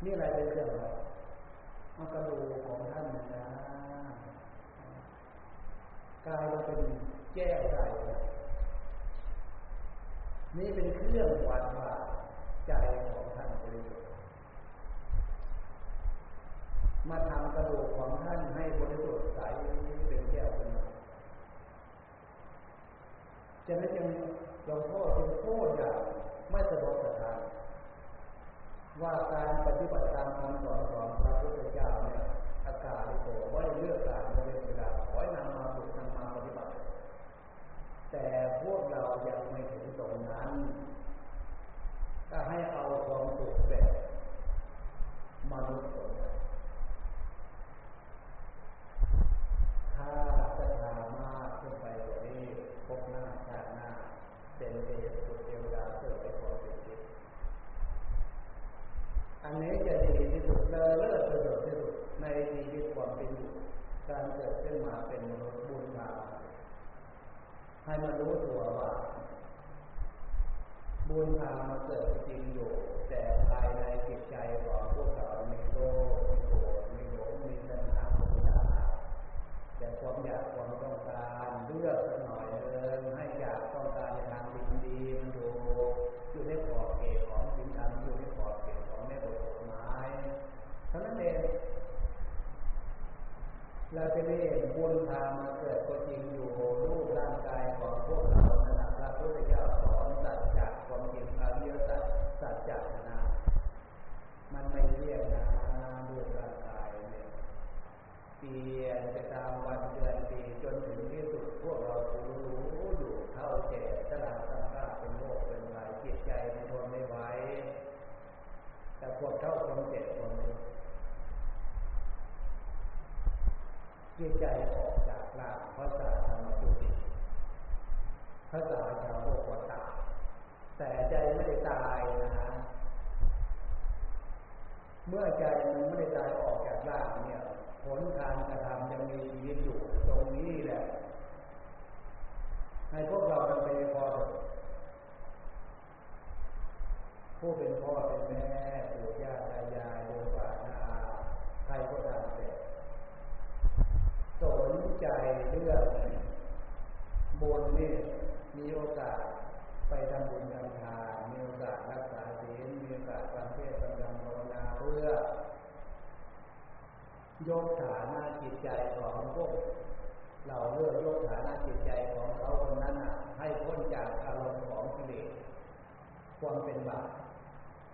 นี่อะไรเป็นเรื่องอะไรมันกระดูกของท่านนะกายเราเป็นแก้วใจ นี่เป็นเครื่องวัดว่าใจของท่านบริสุทธิ์มาทำกระดูกของท่านให้บริสุทธิ์ใสเป็นแก้วขึ้นมาจะนั้ยังเราโทษเป็นโทษอย่างไม่สะดวกสถานว่าการปฏิบัติตามคำสอนของพระพุทธเจ้าเนี่ยอากาศโตไว้เลือกการเวลาขอให้นำมาฝึกนำมาปฏิบัติ แต่พวกเรายังไม่ถึง รงนั้นก็ให้เอาความสุขแบบมนุษย์ถ้าศรัทามากขึ้นไปกว่านี้พบหน้าชาติหน้า เป็นเทพสุเทวดาเกิดไปขอเป็นจิตอันนี้จะดีที่สุดเลเลิศประเสริฐที่สุดในชีวิตความเป็นอยู่การเกิดขึ้นมาเป็นมนุษย์บุญมาให้มันรู้ตัวว่า บุญพามาเกิดจริงอยู่ แต่ภายในจิตใจของพวกเรามีโลภมีโกรธมีหลงมีตัณหาความอยาแต่ความอยากความต้องการเลือกสักหน่อยเดินให้อยากต้องการในทางดีดีมันอยู่อยู่ในขอบเขตของสิ่งธรรมอยู่ในขอบเขตของในบทกฎหมายเท่านั้นเองเราจะได้บุญพามาเกิดก็จริงอยู่รูปร่างกายของพวกเรา จริงอริยสัจสัจจนามันไม่เรียกนะรูปร่างกายเนี่ยเปลี่ยนไปตามวันเดือนปีจนถึงที่สุดพวกเรารู้รู้อยู่เท่าแก่ชราสังขารเป็นโรคเป็นไรจิตใจมันทนไม่ไหวแต่พวกเท่าคนเจ็บคนนี้จิตใจออกจากร่างภาษาธรรมจุติภาษาชาวโลกว่าตายแต่ใจไม่ได้ตายนะ เมื่อใจมันไม่ได้ตายออกจากร่างเนี่ย ผลการกระทำยังมีชีวิตอยู่ตรงนี้แหละ ให้พวกเราไปพอผู้เป็นพ่อเป็นแม่ปู่ย่าตายายโยมป่านาอาใครก็ตามแต่สนใจเรื่องบุญนี่มีโอกาสไปทำบุญทำทานมีโอกาสรักษาศีลมีโอกาสฟังเทศน์ฟังธรรมภาวนาเพื่อยกฐานะจิตใจของพวกเราเลือกยกฐานะจิตใจของเขาคนนั้นให้พ้นจากอารมณ์ของกิเลส ความเป็นบาป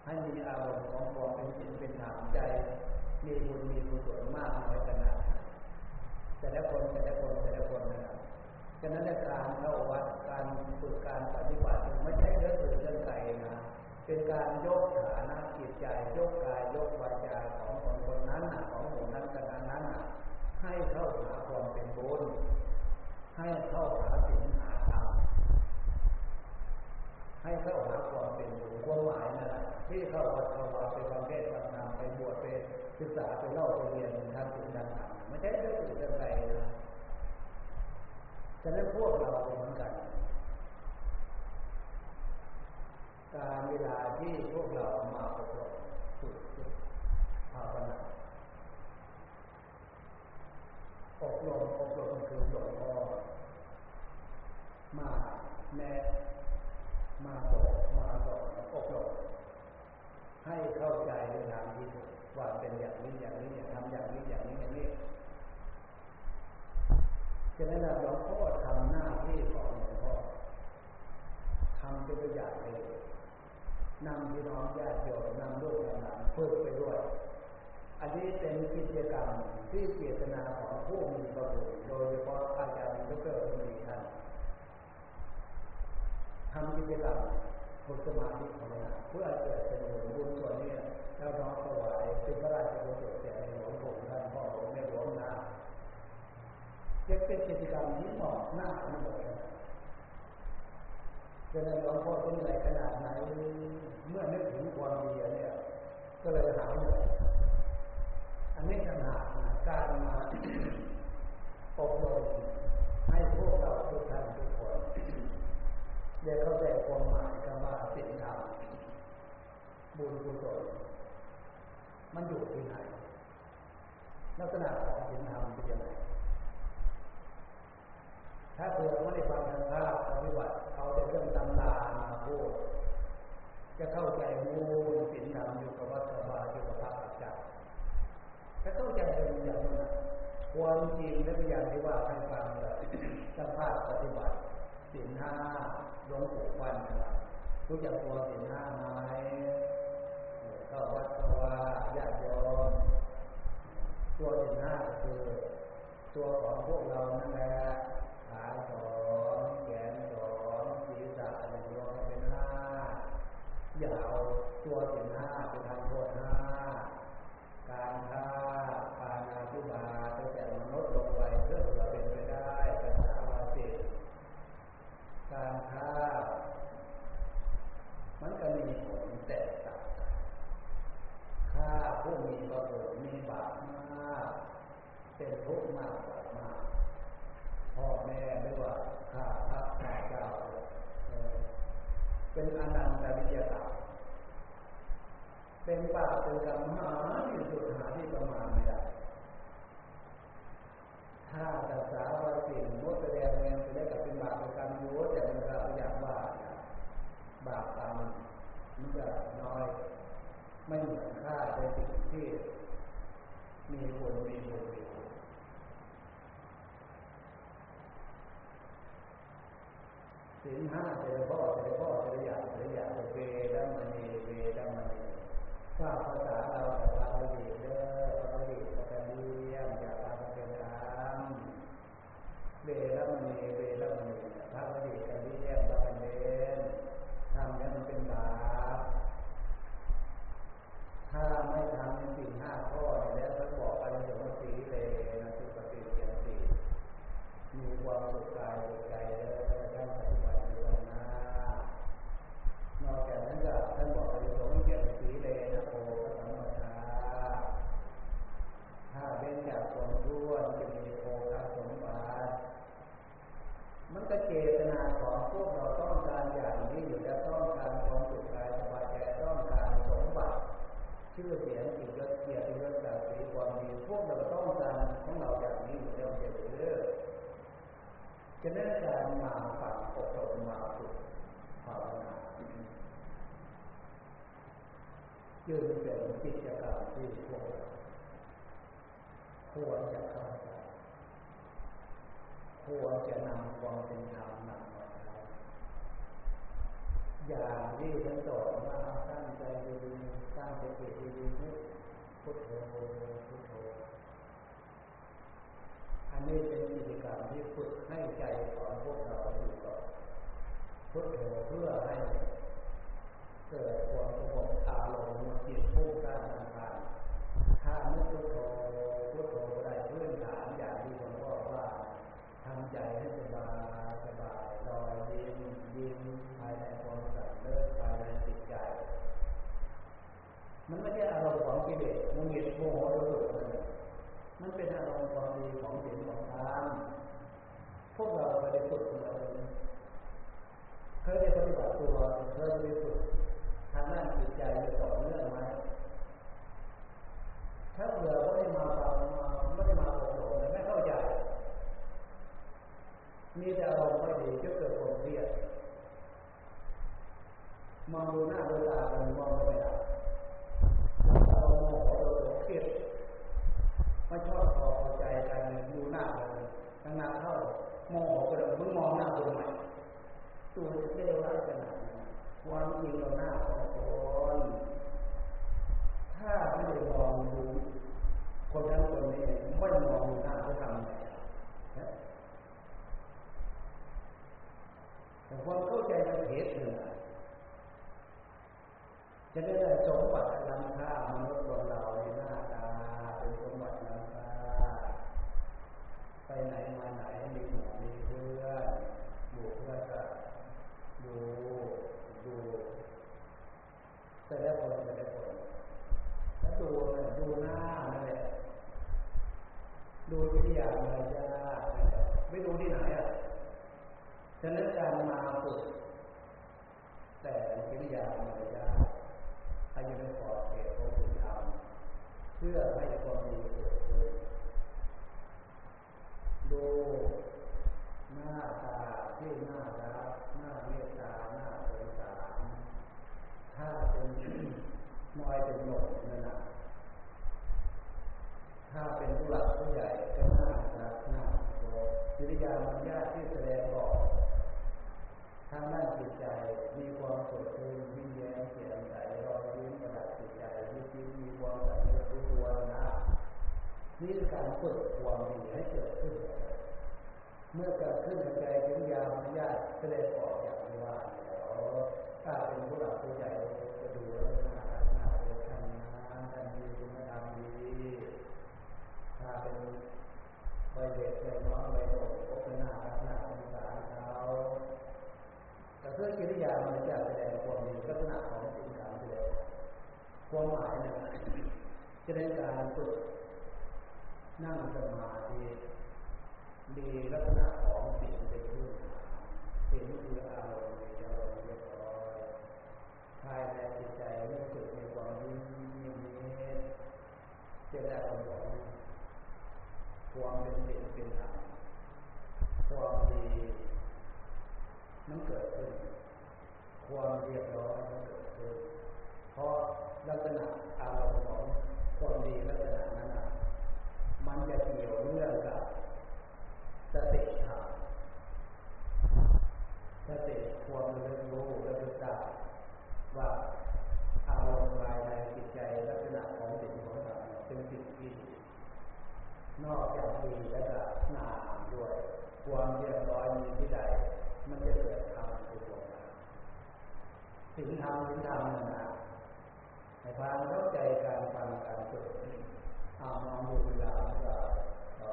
ให้มีอารมณ์ของความเป็นศีลเป็นธรรมใจ มีบุญมีกุศลมากน้อยขนาดแต่ละคนแต่ละคนแต่ละคนนะครับฉะนั้นการเข้าวัดการฝึกการปฏิบัติไม่ใช่เรื่องอื่นเรื่องไกลนะเป็นการยกฐานะจิตใจยกกายยกวาจาของคนคนนั้นของหมู่นั้นกันนั้นให้เข้าหาความเป็นบุญให้เข้าหาสิ่ง ให้เข้าหาความเป็นบุญความหมายนะที่เข้าวัดเข้าวัดไปฟังเทศน์ฟังธรรมไปบวชไปศึกษาไปเล่าไปเรียนทำสิ่งต่างๆไม่ใช่เรื่องอื่นเรื่องไกลนะฉะนั้นพวกเราเหมือนกันการเวลาที่พวกเรามาประกอบฝึกภาวนาอบรมอบรมคือหลวงพ่อมาแม่ มาบอกมาสอนอบรมให้เข้าใจในทางที่ถูกว่าเป็นอย่างนี้อย่างนี้อย่าทำอย่างนี้อย่างนี้อย่างนี้ฉะนั้นหลวงพ่อทำหน้าที่ของหลวงพ่อทำเป็นตัวอย่างเลยนำพี่น้องญาติโยมนำลูกนำหลานฝึกไปด้วย อันนี้เป็นกิจกรรมที่เจตนาของผู้มีประโยชน์โดยเฉพาะอาจารย์ดรมี ทำกิจกรรมฝึกสมาธิภาวนาเพื่อเกิดเป็นบุญส่วนนี้แล้วน้องถวายเป็นพระราชกุศลแก่ในหลวงปู่ท่านพ่อหลวงแม่หลวงนาจะเป็นกิจกรรมที่เหมาะหน้าทั้งหมดจะได้หลวงพ่อเป็นอะไรขนาดไหนเมื่อนึกถึงความดีเนี่ยก็เลยหายเลยอันนี้ต่างหาการมาอบรมให้พวกเราทุกท่านทุกคน ได้เข้าใจความหมายคำว่าสิ่งธรรมบุญกุศลมันอยู่ที่ไหน ลักษณะของสิ่งธรรมเป็นยังไงถ้าเผื่อไม่ได้ฟังทางภาพปฏิบัติเอาแต่เรื่องตำรามาพูดจะเข้าใจมูลสิ่งธรรมอยู่กับวัดสบาอยู่กับพระอาจารย์ถ้าเข้าใจเป็นอย่างนั้นความจริงและอย่างที่ว่าให้ฟังเลยสภาพปฏิบัติสินห้า ลงปู่วันรู้จักตัวสินห้าไหมเข้าวัดเข้าว่าญาติโยมตัวสินห้าคือ ตัวของพวกเรานั่นแหละขาสองแขนสองศีรษะหนึ่งรวมเป็นห้าอย่าเอาตัวสินห้าไปทำโทษห้าารฆ่ามันก็มีผลแตกต่างกันฆ่าผู้มีประโยชน์มีบาปมากเป็นทุกข์มากกว่ามาก พ่อแม่ไม่ว่าข้าพระข้าเจ้าเป็นอนันตริยกรรมเป็นบาปเป็นกรรมหาที่สุดหาที่ประมาณไม่ได้ ถ้าภาษาวาสินมดแสดงเงินจะได้กับเป็นบาปเป็นกรรมอยู่แต่มันก็อยางว่าบาปกรรมมันจะน้อย ไม่เหมือนค่าในสิ่งที่มีผลมีผลมีผลสินห้าเจริญพ่อเจริญพ่อเจริญยาเจริญยาเวดัมณีเวดัมณีว่าภาษาเราแต่พระบดีเด้อพระ เวดัมณีเวดัมณีพระบดีกเลียมพระเลียนทำเนี่ยมันเป็นบาปถ้าไม่ทำในสิ่งห้าข้อแล้วท่านบอกอะไรถึงว่าสีเลนะสุปฏิเสียงสีมีความสุขกายสุขใจเด้อท่านปฏิบัติอยู่นะนอกจากนั้นก็ท่านบอกไปสงเกี่ยรติสีเลนะโอพระสัมมาทาถ้าเป็นจากความชั่วจะมีโภคสมบัติ มันก็เจตนาของพวกเราต้องการอย่างนี้อยู่แล้วต้องการความสุขกายสบายใจต้องการสมบัติชื่อเสียงกิจยศเกียรติยศศักดิ์ศรีความดีพวกเราต้องการของเราอย่างนี้อยู่แล้วเฉยๆจะได้การมาฝังอบรมมาฝึกภาวนาจึงเป็นกิจกรรมที่พวกเราควรจะเข้า ควรจะนำความเป็นธรรมนำมาใช้อย่างที่ท่านสอนว่าตั้งใจดีตั้งสติดีนึกพุทโธพุทโธอันนี้เป็นกิจกรรมที่ฝึกให้ใจของพวกเราอยู่กับพุทโธเพื่อให้เกิดความสงบอารมณ์จิตผู้การทำงานถ้านึกพุทโธายในความสัตย์เลิศภายในจิตใจ มันไม่ใช่อารมณ์ของกิเลสมันเหยียดโมโหโลภนั่นมันเป็นอารมณ์ความดีของศีลของธรรมพวกเราเคยได้ฝึกมาเลยเคยได้ปฏิบัติตัวเคยได้ฝึกทางด้านจิตใจต่อเนื่องไหมถ้าเผื่อไม่ได้มาฟังมาไม่ได้มาอบรมไม่เข้าใจมีแต่อารมณ์ไม่ดีจะเกิดความเครียด มองดูหน้าดูตากันมองไม่ได้เราโมโหเราเครียดไม่ชอบพอใจกันดูหน้ากันตั้งนานเข้าโมโหกันเลยมึงมองหน้ากูทำไมตัวจะเลวร้ายขนาดนั้นความจริงเราหน้าของคนถ้าไม่ได้มองดูคนนั้นคนนี้ไม่มองดูหน้าเขาทำไงแต่ความเข้าใจมันเหตุเลย จะได้สมบัติล้ำค่ามนุษย์คนเราในหน้าตาเป็นสมบัติล้ำค่าไปไหนมาไหนมีหมู่มีเพื่อนหมู่เพื่อนก็ดูดูแต่ละคนแต่ละคนแล้วดูดูหน้านั่นแหละดูวิทยามารยาไม่ดูที่ไหนอะฉะนั้นการมาฝึกแต่วิทยามารยา ให้อยู่ในขอบเขตของคุณธรรมเพื่อให้ความดีเกิดขึ้นดูหน้าตาที่หน้ารักหน้าเมตตาหน้าสงสารถ้าเป็นน้อยเป็นหนกนั่นนะถ้าเป็นผู้หลักผู้ใหญ่ก็น่ารักน่าโกรธวิริยามัญญาที่แสดงออกทางด้านจิตใจมีความสดชื่นยิ้ม ความสำนึกรู้ตัวนะนี่คือการฝึกความดีให้เกิดขึ้น เมื่อเกิดขึ้นในใจวิริยามัญญาแสดงออกอย่างที่ว่าแล้วถ้าเป็นผู้หลักผู้ใหญ่จะดูแลน่ารักน่าเอ็นท่านท่านดีคุณธรรมดีถ้าเป็นวัยเด็กวัยน้อยวัยหนุ่มก็เป็นหน้าหน้าสงสารเขาแต่เพื่อกิริยามันจะแสดงความดีลักษณะของสิ่งการแสดง ความหมายเนี่ยจะได้การฝึกนั่งสมาธิดีลักษณะของสิ่งเป็นพื้นฐานสิ่งคืออารมณ์ในอารมณ์เรียบร้อยภายในจิตใจรู้สึกในความยิ้มยิ้มนี้จะได้อารมณ์ความเป็นศีลเป็นธรรมความดีมันเกิดขึ้น ความเรียบร้อยมันเกิด ราะลักษณะอารมณ์ของความดีลักษณะนั้นมันจะเกี่ยวเนื่องกับสติธรรมสติความระลึกรู้ระลึกได้ว่าอารมณ์ภายในจิตใจลักษณะของสิ่งของธรรมเป็นสิ่งที่นอกจากดีและก็นามด้วย ความเรียบร้อยมีที่ใด มันจะเกิดธรรมคือตัวธรรมสิ่งธรรมสิ่งธรรมนั่นนะใน ความเข้าใจการฟังการสวดเอามองดูเวลาก็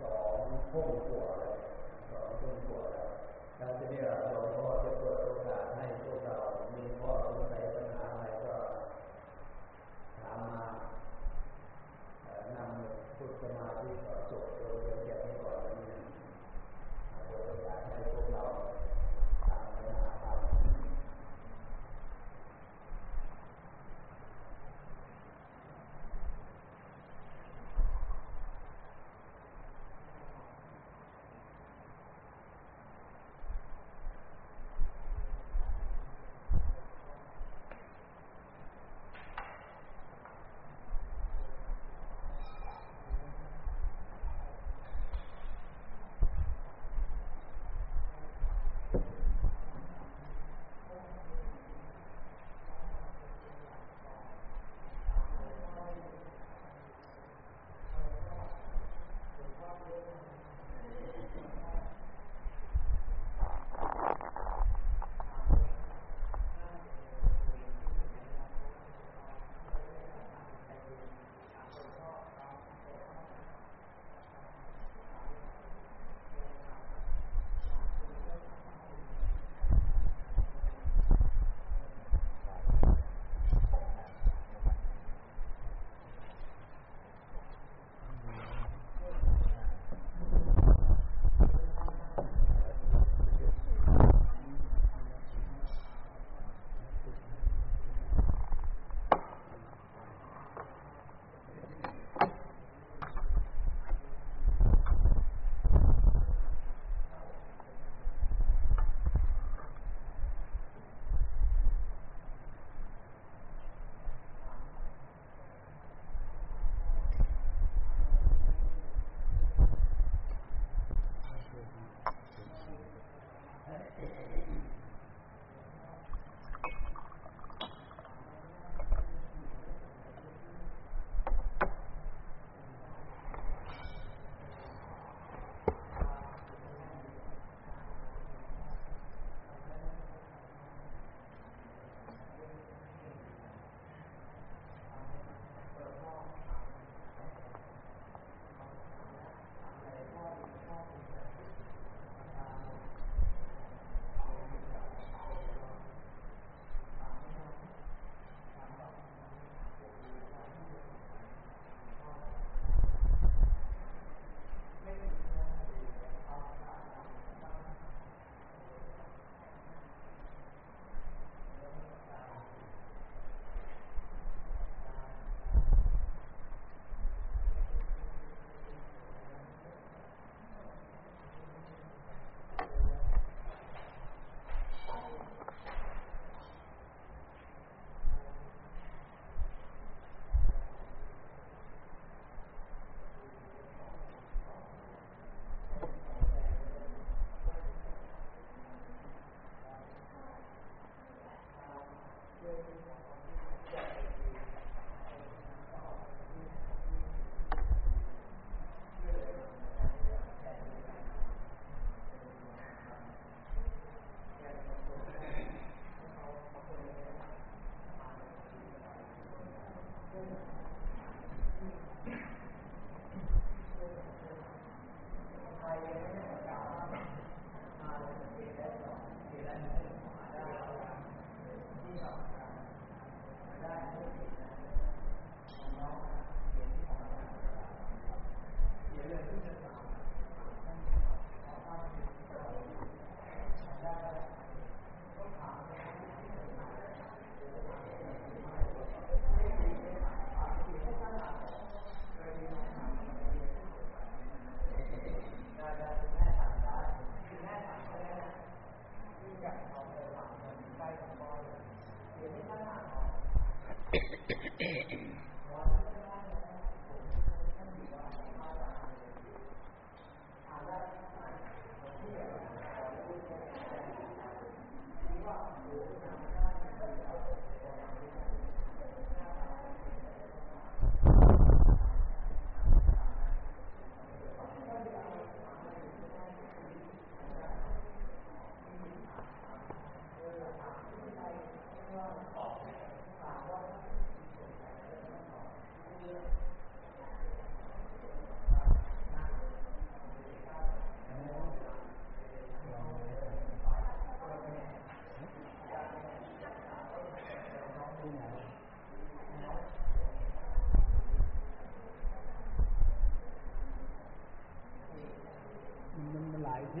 สองทุ่มกว่าสองทุ่มกว่าแล้วแล้วทีนี้หลวง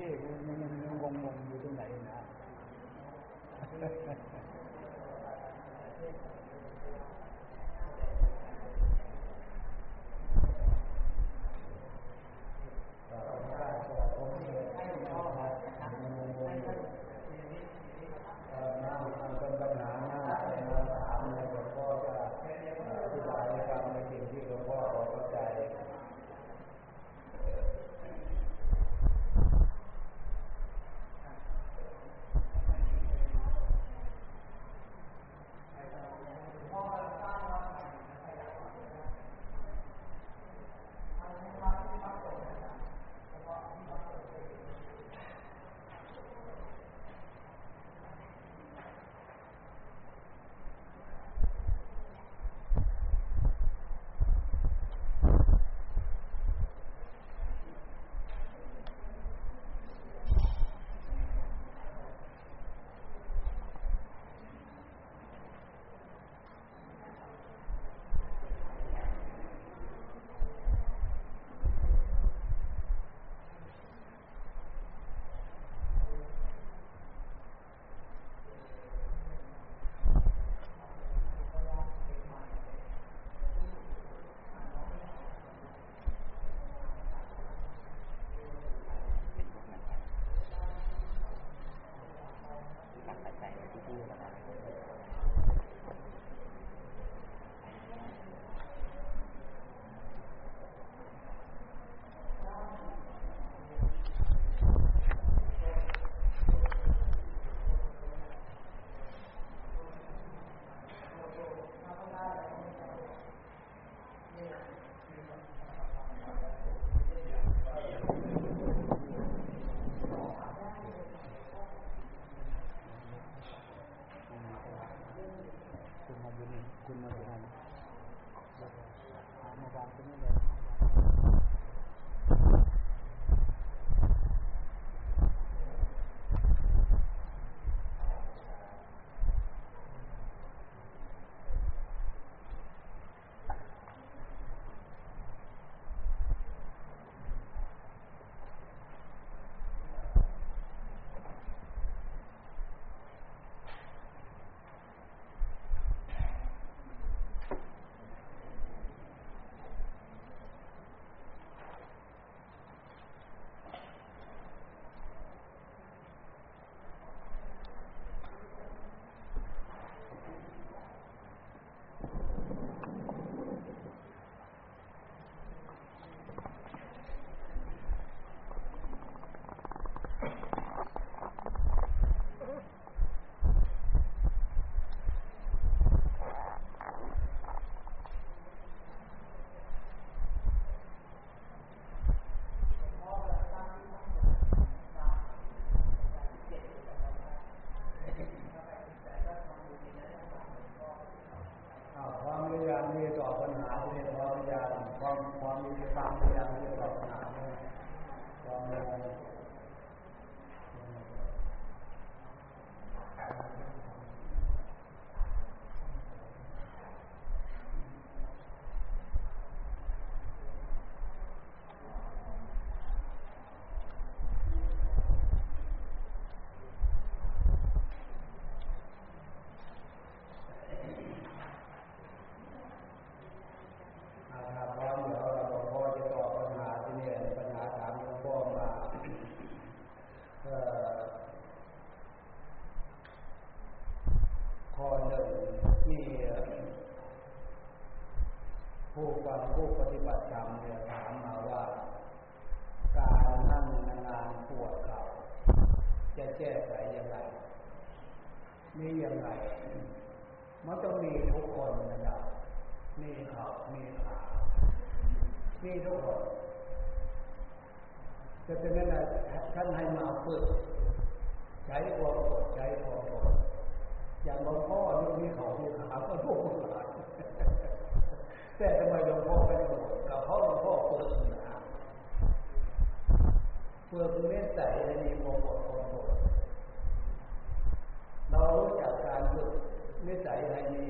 ಹೇಗೆ ผู้ฟังผู้ปฏิบัติธรรมเนี่ยถามมาว่า การนั่งนานๆปวดเข่าจะแก้ไขอย่างไรมีอย่างไรมันต้องมีทุกคนนะครับมีเข่ามีขามีทุกคนจะเป็นนั้นท่านให้มาฝึกใช้ความอดใช้ความอดอย่างหลวงพ่อนี่มีเขามีขาก็ทุกข์หลายแต่ทำไมหลวงพ่อไม่ได้บอกกับเพราะหลวงพ่อฝึกนะฝึ กเมตตาให้มีความอดความอดเรารู้จักการฝึกเมตตาให้มี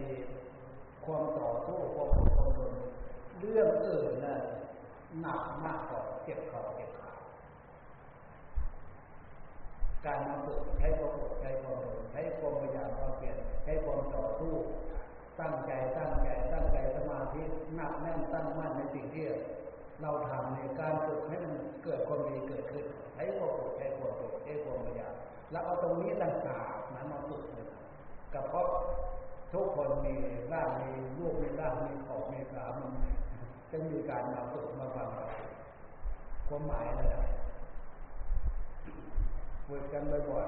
ความต่อสู้ความอดความทนเรื่องอื่นน่ะหนักมากกว่าเก็บเขาเก็บขาการมาฝึกใช้ความอดใช้ความทนใช้ความพยายามความเพียรใช้ความต่อสู้ตั้งใจตั้งใจตั้งใจสมาธิหนักแน่นตั้งมั่นในสิ่งที่เราทำในการฝึกให้มันเกิดความดีเกิดขึ้น ช้ความอดใช้ความทนใช้ความพยายามแล้วเอาตรงนี้ต่างหากนั้นมาฝึกเลยกับเพราะทุกคนมีร่างมีรูปมีร่างมีขอบมีขามันจะมีการมาฝึกมาฟังเราความหมายนะไรฝึกกันบ่อย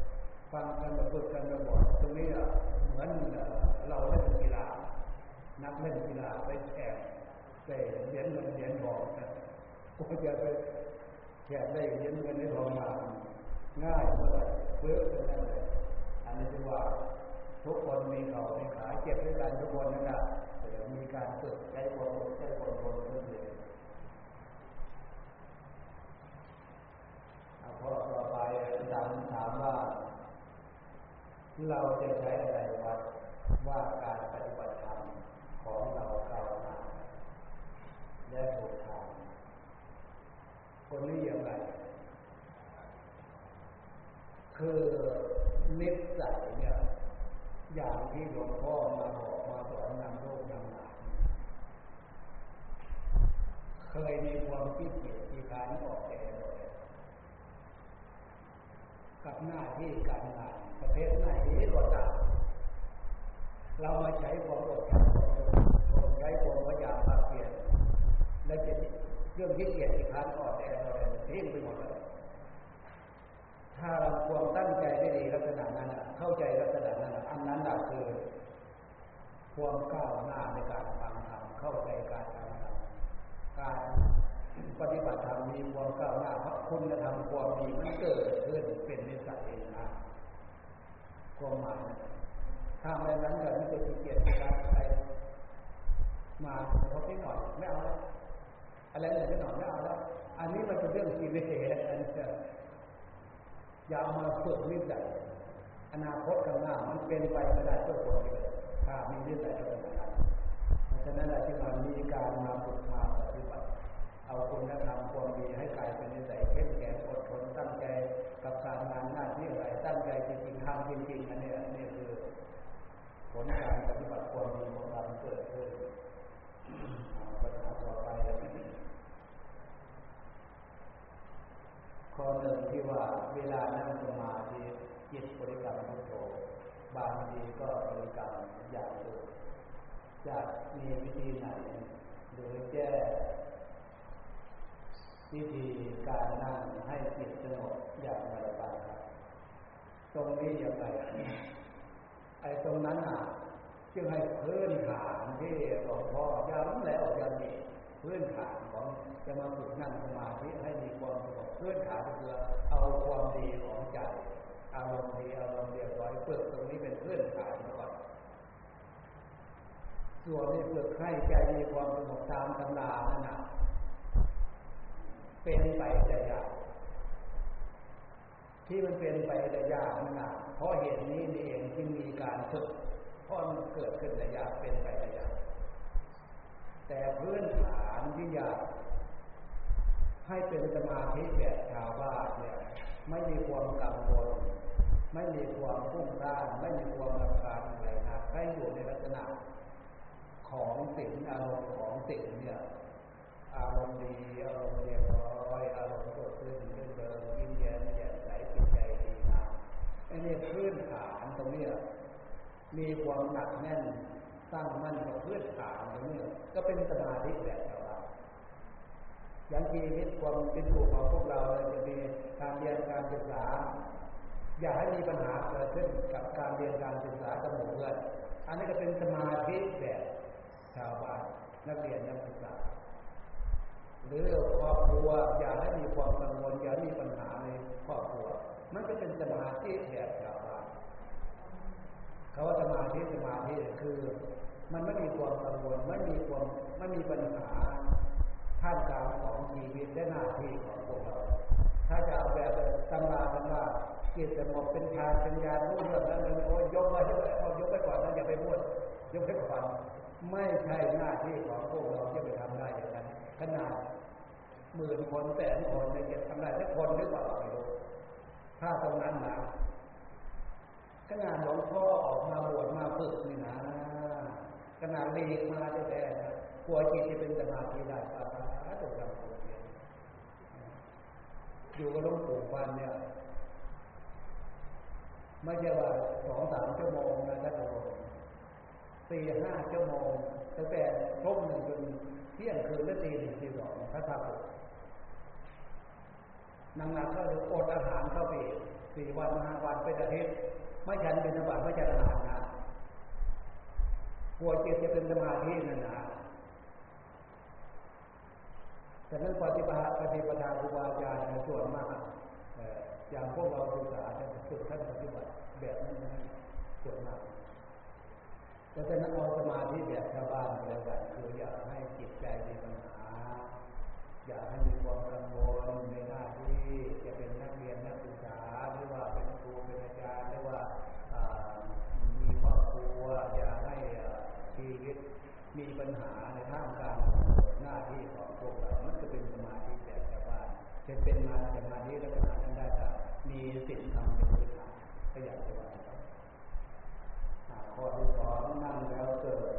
ๆฟังกันบบฝึกกันบ่อยๆตรงนี้อะเหมือนเราเล่นกีฬา นักเล่นกีฬาไปแข่งไปเหรียญเงินเหรียญทองก็จะไป แข่ได้เหรียญเงินเหรียญทองมาง่ายเท่าไหร่เพื่อเป็นนั่นเลยอันนี้คือว่าทุกคนมีเขามีขาเจ็บด้วยกันทุกคนนั่นแหละแต่มีการฝึกใช้ความใช้ความทนเรื่อยพอต่อไปอาจารย์ถามว่า เราจะใช้อะไรวัดว่าการปฏิบัติธรรมของเราก้าวหน้าและถูกท คนนี้อย่างไรคือนิสัยเนี่ยอย่างที่หลวงพ่อมาบอกมาสอนนำโลกนำหลานเคยมีความคิดเกียจที่การออกแก่กับหน้าที่การงานประเภทไหนก็ตามเรามาใช้ความอดทนความใช้ความพยายามภาคเพียรและจะ เรื่องที่เกียรติการอ่อนแอเราทิ้งไปหมดเลยถ้าเราความตั้งใจได้ดีลักษณะนั้นเข้าใจลักษณะนั้นอันนั้นคือความก้าวหน้าในการฟังธรรมเข้าใจการทำธรรมการปฏิบัติธรรมมีความก้าวหน้าเพราะคุณธรรมความดีมันเกิดขึ้นเป็นนิสัยเองนะความหมายถ้าไม่นั้นก็มันจะเกียรติการไปมาเขาไม่หน่อยไม่เอาแล้ว อะไรเนี่ยไม่หน่อยไม่เอาแล้ว อันนี้มันเป็นเรื่องชีวิตอันนี้อย่ามาฝึกนิสัยอนาคตข้างหน้ามันเป็นไปไม่ได้ทุกคนเลยถ้ามีนิสัยเป็นอย่างนั้นเพราะฉะนั้นที่มันมีการมาฝึกมาปฏิบัติ เอาคุณธรรมความดีให้กลายเป็นนิสัยเข้มแข็งอดทนตั้งใจกับการงานหน้าที่อะไรตั้งใจจริงๆทำจริงๆอันนี้อันนี้คือผลการปฏิบัติความดีของเราเกิดขึ้นปัญหาต่อไป ข้อหนึ่งที่ว่าเวลานั่งสมาธิจิตบริกรรมพุทโธบางทีก็บริกรรมอย่างอื่นจะมีวิธีไหน หรือแก้วิธีการนั่งให้จิตสงบอย่างไรบ้างครับตรงนี้อย่างไรไอ้ตรงนั้นอะจึงให้พื้นฐานที่หลวงพ่อย้ำแล้วย้ำอีกพื้นฐานของจะมาฝึกนั่งสมาธิให้มีความสงบ พื้นฐานคือเอาความดีของใจอารมณ์ดีอารมณ์เรียบร้อยฝึกตรงนี้เป็นพื้นฐานก่อนส่วนที่ฝึกให้ใจมีความสงบตามตำรานั่นนะเป็นไปแต่ยากที่มันเป็นไปแต่ยากนั่นนะเพราะเหตุนี้นี่เองจึงมีการฝึกเพราะมันเกิดขึ้นแต่ยากเป็นไปแต่ยากแต่พื้นฐานที่อยาก ให้เป็นสมาธิแบบชาวบ้านเนี่ยไม่มีความกังวลไม่มีความพุ่งร้านไม่มีความรำคาญอะไรนะให้อยู่ในลักษณะของสิ่งอารมณ์ของสิ่งเนี่ยอารมณ์ดีอารมณ์เรียบร้อยอารมณ์สดชื่นเรื่นเริงยิ้มแย้มแจ่มใสจิตใจดีนะไอ้นี่พื้นฐานตรงนี้มีความหนักแน่นตั้งมั่นกับเพื่อนฐานอย่างนี้ก็เป็นสมาธิแบบชาวบ้าน อย่างชีวิตความเป็นอยู่ของพวกเราจะมีการเรียนการศึกษา อย่าให้มีปัญหาเกิดขึ้นกับการเรียนการศึกษากับหมู่เพื่อนอันนี้ก็เป็นสมาธิแบบชาวบ้านนักเรียนนักศึกษาหรือครอบครัวอย่าให้มีความกังวลอย่ามีปัญหาในครอบครัว มันก็เป็นสมาธิแบบชาวบ้านเขาว่าสมาธิสมาธิคือ มันไม่มีความกังวลไม่มีความไม่มีปัญหา ท่ามกลางของชีวิตและหน้าที่ของพวกเรา ถ้าจะเอาแบบตำรากันว่าจิตสงบเป็นฌานเป็นญาณรู้เรื่องนั้นเลยโอ้ยกไว้เอายกไว้ก่อนนะอย่าไปพูดยกไว้ก่อนไม่ใช่หน้าที่ของพวกเราที่ไปทำได้อย่างนั้นขนาดหมื่นคนแสนคนในเก็บทำได้สักคนหรือเปล่าไม่รู้ถ้าตรงนั้นนะขนาดหลวงพ่อออกมาบวชมาฝึกนี่นะขนาดเลีกมาได้แต่กลัวจิตจะเป็นสมาธิได้ปะตกลงตัวเอง อยู่กับหลวงปู่วันเนี่ยไม่ใช่ว่าสองสามชั่วโมงนะท่านผู้ชมสี่ห้าชั่วโมงตั้งแต่ทุ่มหนึ่งจนเที่ยงคืนและตีหนึ่งตีสองพระธรรมนางนาก็อดอาหารเข้าไปสี่วันห้าวันเป็นอาทิตย์ไม่ฉันเป็นสบายไม่ฉันอาหารนะกลัวจิตจะเป็นสมาธินั่นนะ แต่นั้นปฏิบัติปฏิปทาครูบาอาจารย์ส่วนมากอย่างพวกเราศึกษาท่านฝึกท่านปฏิบัติแบบนั้ส่วนมากแต่เป็นเอาสมาธิแบบชาวบ้านแล้วกันคืออยากให้จิตใจมีปัญหา อยากให้มีความกังวลในหน้าที่จะเป็นนักเรียนนักศึกษาหรือว่าเป็นครูเป็นอาจารย์หรือว่ามีครอบครัวอยากให้ชีวิตมีปัญหาในท่ามกลางหน้าที่ บ้านเป็นมาสมาธิลักษณะนั้นได้แต่มีสิ่งทำเป็นพื้นฐานก็อยากจะว่าข้อที่สองนั่งแล้วเกิด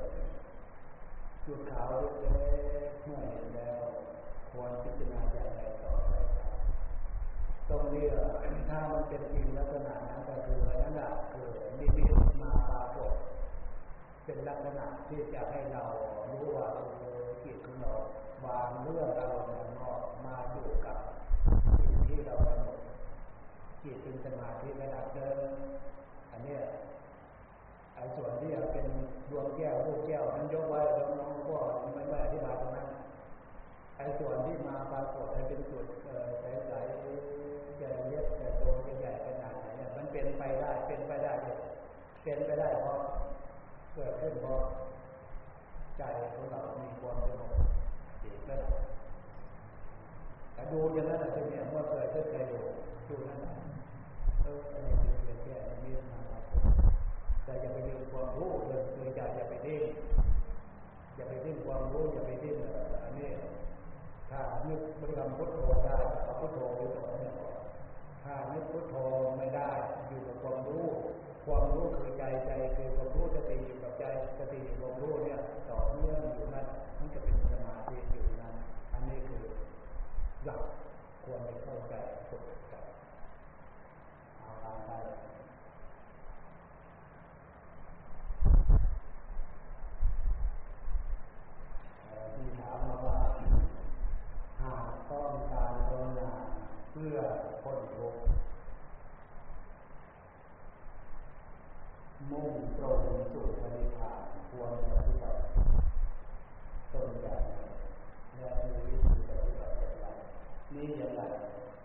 จุดขาวเล็กๆเมื่อเห็นแล้ว ควรพิจารณาอย่างไรต่อไปตรงนี้ถ้ามันเป็นจริงลักษณะนั้นก็คือนั่นแหละคือมีมีมาปรากฏเป็นลักษณะที่จะให้เรารู้ว่าจิตของเราวางเรื่องอารมณ์นอกมาอยู่กับ ที่เรากำหนดจิตเป็นสมาธิระดับเดิมอันนี้ไอ้ส่วนที่เป็นดวงแก้วรูปแก้วนั้นยกไว้แล้วน้องก็ไม่ไม่อธิบายตรงนั้นไอ้ส่วนที่มาปรากฏให้เป็นส่วนใสๆจะเล็กจะโตจะใหญ่ขนาดไหนเนี่ยมันเป็นไปได้เป็นไปได้เป็นไปได้เพราะเกิดขึ้นเพราะใจของเรามีความสงบจิตก็แต่ ดูอย่างนั้นแหละทีนี้เมื่อเกิดขึ้นใจดูดูนั้นเอออะไรเป็นแค่มีมาแต่อย่าไปดึงความรู้เลยโดยใจอย่าไปดิ้นอย่าไปดิ้นความรู้อย่าไปดิ้นอันนี้ถ้านึกบริกรรมพุทโธได้เอาพุทโธไปต่อเนี่ยถ้านึกพุทโธไม่ได้ อยู่กับความรู้ ความรู้คือใจใจคือความรู้สติอยู่กับใจสติความรู้เนี่ยต่อเนื่องอยู่นั้นมันจะเป็นสมาธิอยู่นั้นอันนี้คือ หลักควรจะเข้าใจฝึกกันเอาตามไปมีถามมาว่าหากต้องการภาวนาเพื่อพ้นทุกข์มุ่งตรงสู่พระนิพพานควรปฏิบัติตนอย่างและมีวิธีปฏิบัติ นี่อย่างไร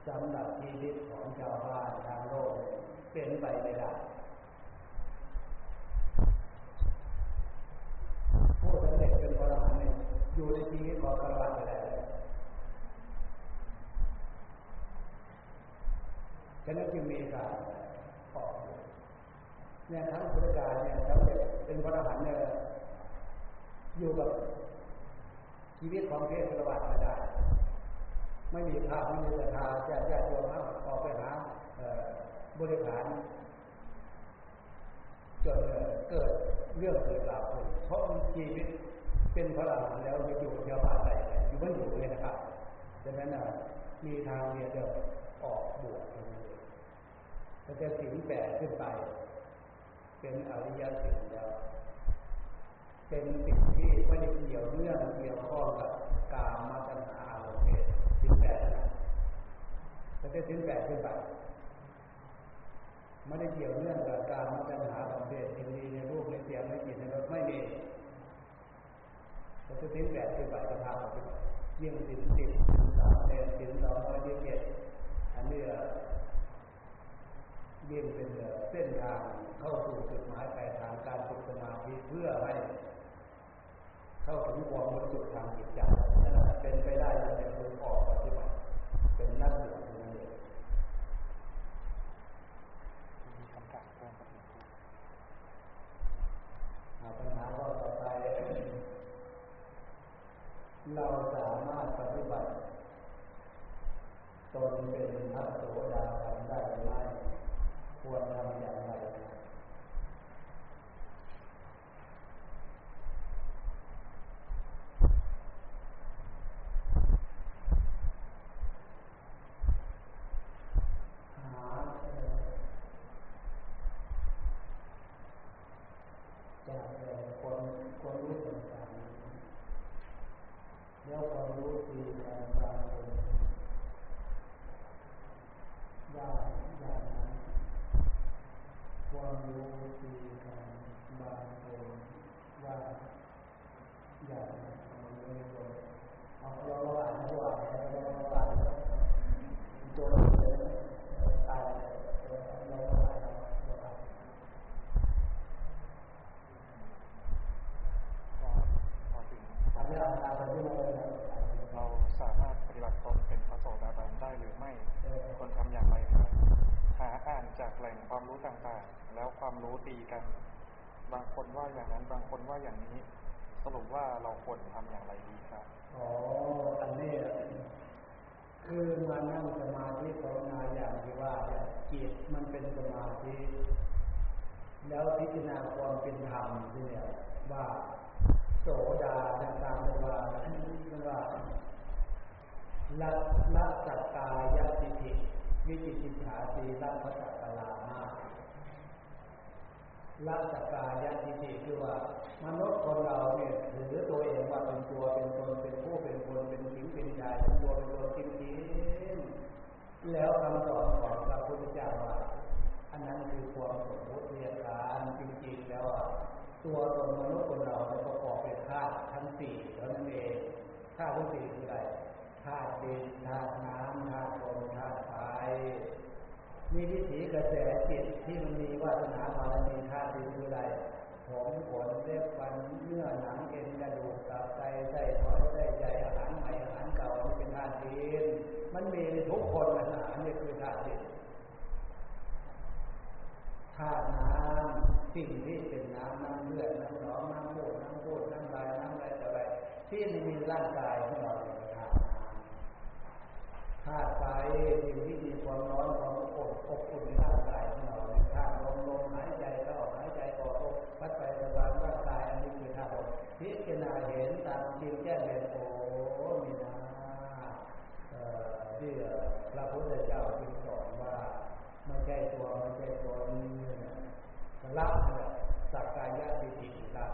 สำหรับชีวิตของชาวบ้านทางโลกเป็นไปไม่ได้ผู้สำเร็จเป็นพระอรหันต์เนี่ยอยู่ในชีวิตของคารวะไปแล้วฉะนั้นจึงมีการออกเนี่ยทั้งพุทธการเนี่ยสำเร็จเป็นพระอรหันต์เนี่ยอยู่กับชีวิตของเพศคารวะไม่ได้ ไม่มีภาพไม่มีศรัทธาจ้แจ้ตัวเขาออกไปหาบริหารจนเกิดเรื่องเกิดราวเพราะชีวิตเป็นพระรหันต์แล้วไปอยู่ชาวานไปอยู่ไม่อยู่เลยนะครับดังนั้นมีทางเดียวเดียวออกบวชเลยแล้วจะสิ่งแปดขึ้นไป เป็นอริยสิ่งแล้ว เป็นสิ่งที่ไม่ได้เกี่ยวเนื่องเกี่ยวข้องกับกามมาตัณหาอารมณ์เพศสินแปดนะ จะได้สินแปดขึ้นไปไม่ได้เกี่ยวเนื่องกับการมาตัณหาอารมณ์เพศยินดีในรูปในเสียงในกลิ่นในรสไม่มีจะได้สินแปดขึ้นไปจะพาไปยิ่งสินสิบสินสามเอ็ดสินสองร้อยยี่สิบเอ็ดอันนี้ยิ่งเป็นเส้นทางเข้าสู่จุดหมายปลายทางการฝึกสมาธิเพื่อให้เข้าถึงความบริสุทธิ์ทางจิตใจนั่นเป็นไปได้ในเรื่องออกปฏิบัติเป็นนักบวชนั่นเอง
มีคำถามเพิ่มครับหลวงพ่อ
เอา ปัญหาข้อต่อไปเราสามารถปฏิบัติตนเป็นพระโสดาบันได้หรือไม่ควรทำอย่างไรหา ธาตุทั้งสี่คืออะไรธาตุดินธาตุน้ำธาตุลมธาตุไฟมีวิถีกระแสจิตที่มันมีวาสนาบารมีธาตุดินคืออะไรผมขนเล็บฟันเนื้อหนังเอ็นกระดูกตับไตไส้ท้อยไส้ใหญ่อาหารใหม่อาหารเก่ามันเป็นธาตุดินมันมีทุกคนนะฮะอันนี้คือธาตุดินธาตุน้ำสิ่งที่เป็นน้ำน้ำเลือดน้ำหนองน้ำมูดน้ำ ที่มีร่างกายของเราเป็นธาตุน้ำธาตุไฟสิ่งที่มีความร้อนความอบอบอุ่นในร่างกายของเราเป็นธาตุลมลมหายใจเข้าหายใจออกพัดไปสบายร่างกายอันนี้คือธาตุลมพิจารณาเห็นตามจริงแจ้งเลยโอ้มีนะเอ่อที่พระพุทธเจ้าจึงสอนว่าไม่ใช่ตัวไม่ใช่ตัวนี้นะละเนี่ยสักกายะวิจิตรละ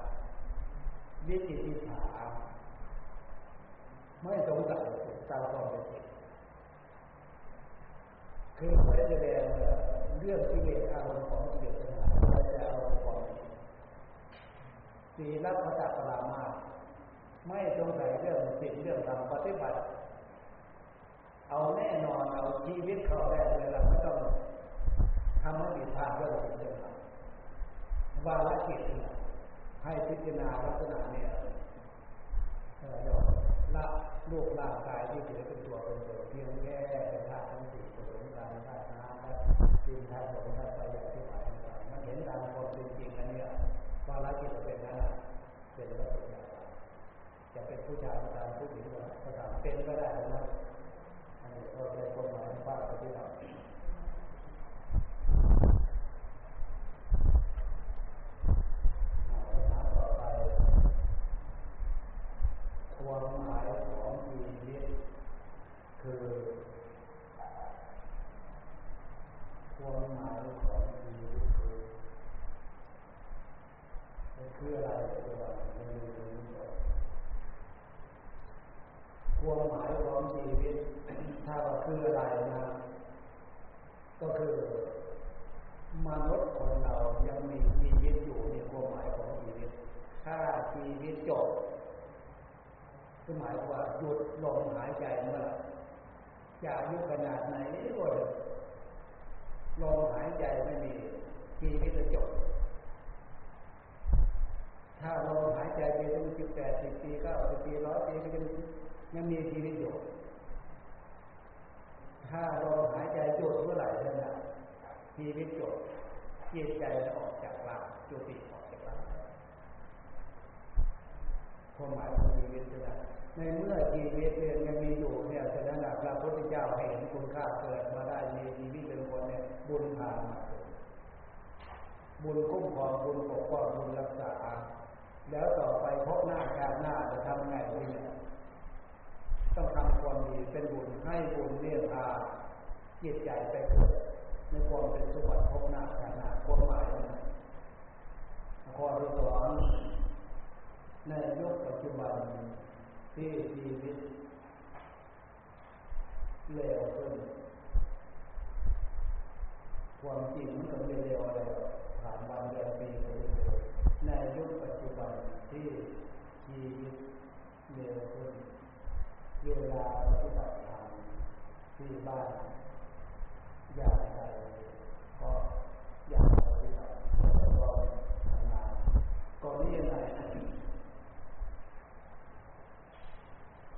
วิจิติฉา ไม่สงสัยตามความเป็นจริงคือไม่ได้แสดงเรื่องกิเลสอารมณ์ของกิเลสนะแต่จะอารมณ์ของสีลัพจักรามาไม่สงสัยเรื่องสิ่งเรื่องธรรมปฏิบัติ เอาแน่นอนเอาชีวิตเขาแรกเลยเราไม่ต้องทำให้ผิดพลาดเรื่องสิ่งเรื่องนั้นวาระจิตเนี่ยให้พิจารณาลักษณะเนี่ยเออยอม ละลูกร่างกายที่ถือเป็นตัวเป็นตนเพียงแค่เป็นธาตุทั้งสี่ผสมกันธาตุน้ำธาตุดินธาตุลมธาตุไฟอย่างที่ว่ามันเห็นตามความเป็นจริงอันนี้ยวาระจิตเป็นนั้นน่ะเป็นลักษณะจะเป็นผู้ชายก็ตามผู้หญิงก็ตามเป็นก็ได้นะ อันนี้ก็เป็นกฎหมายภาคปฏิบัติปัญหาต่อไปความหมายของชีวิตคือความหมายของชีวิตคือให้เคลื่อน อะไรตัวมันมีอยู่ความหมายของชีวิต ถ้าว่าคืออะไรนะ ก็คือมนุษย์คนเรายังมีชีวิตอยู่ในความหมายของชีวิต ถ้าชีวิตจบคือหมายว่าหยุดลมหายใจเมื่อจะอายุขนาดไหนก็ลมหายใจไม่มีชีวิตจะจบ ถ้าลมหายใจไปถึงสิบแปดสิบปีก็สิบ ปีร้อยปีก็ยังยังมีชีวิตอยู่ถ้าลมหายใจหยุดเมื่อไหร่นั่านแหละชีวิตจบจิตใจจะออกจากร่างจุติออกจากร่างความหมายของชีวิตนะในเมื่อชีวิตยังมีอยู่เนี่ยฉะนั้นพระพุทธเจ้าเห็นคุณค่าเกิดมาได้มีชีวิตเป็นคนเนี่ยบุญผ่านมาบุญคุ้มครองบุญปกป้องบุญรักษา แล้วต่อไปพบหน้าการหน้าจะทำไงเนี่ยต้องทำความดีเป็นบุญให้บุญเนี่ยพาจิตใจไปเกิดในความเป็นสมบัติพบหน้าการหน้าความหมายนะข้อที่สองในยุคปัจจุบันที่ชีวิตเลวขึ้นความจริงมันก็ไม่เลวอะไรผ่านวันเดือนปีไปเรื่อย ในยุคปัจจุบันที่ชีวิตเลวขึ้นเวลาปฏิบัติธรรมที่บ้านอย่างไรก็อยากปฏิบัติก็ทำงานก็นี่อะไร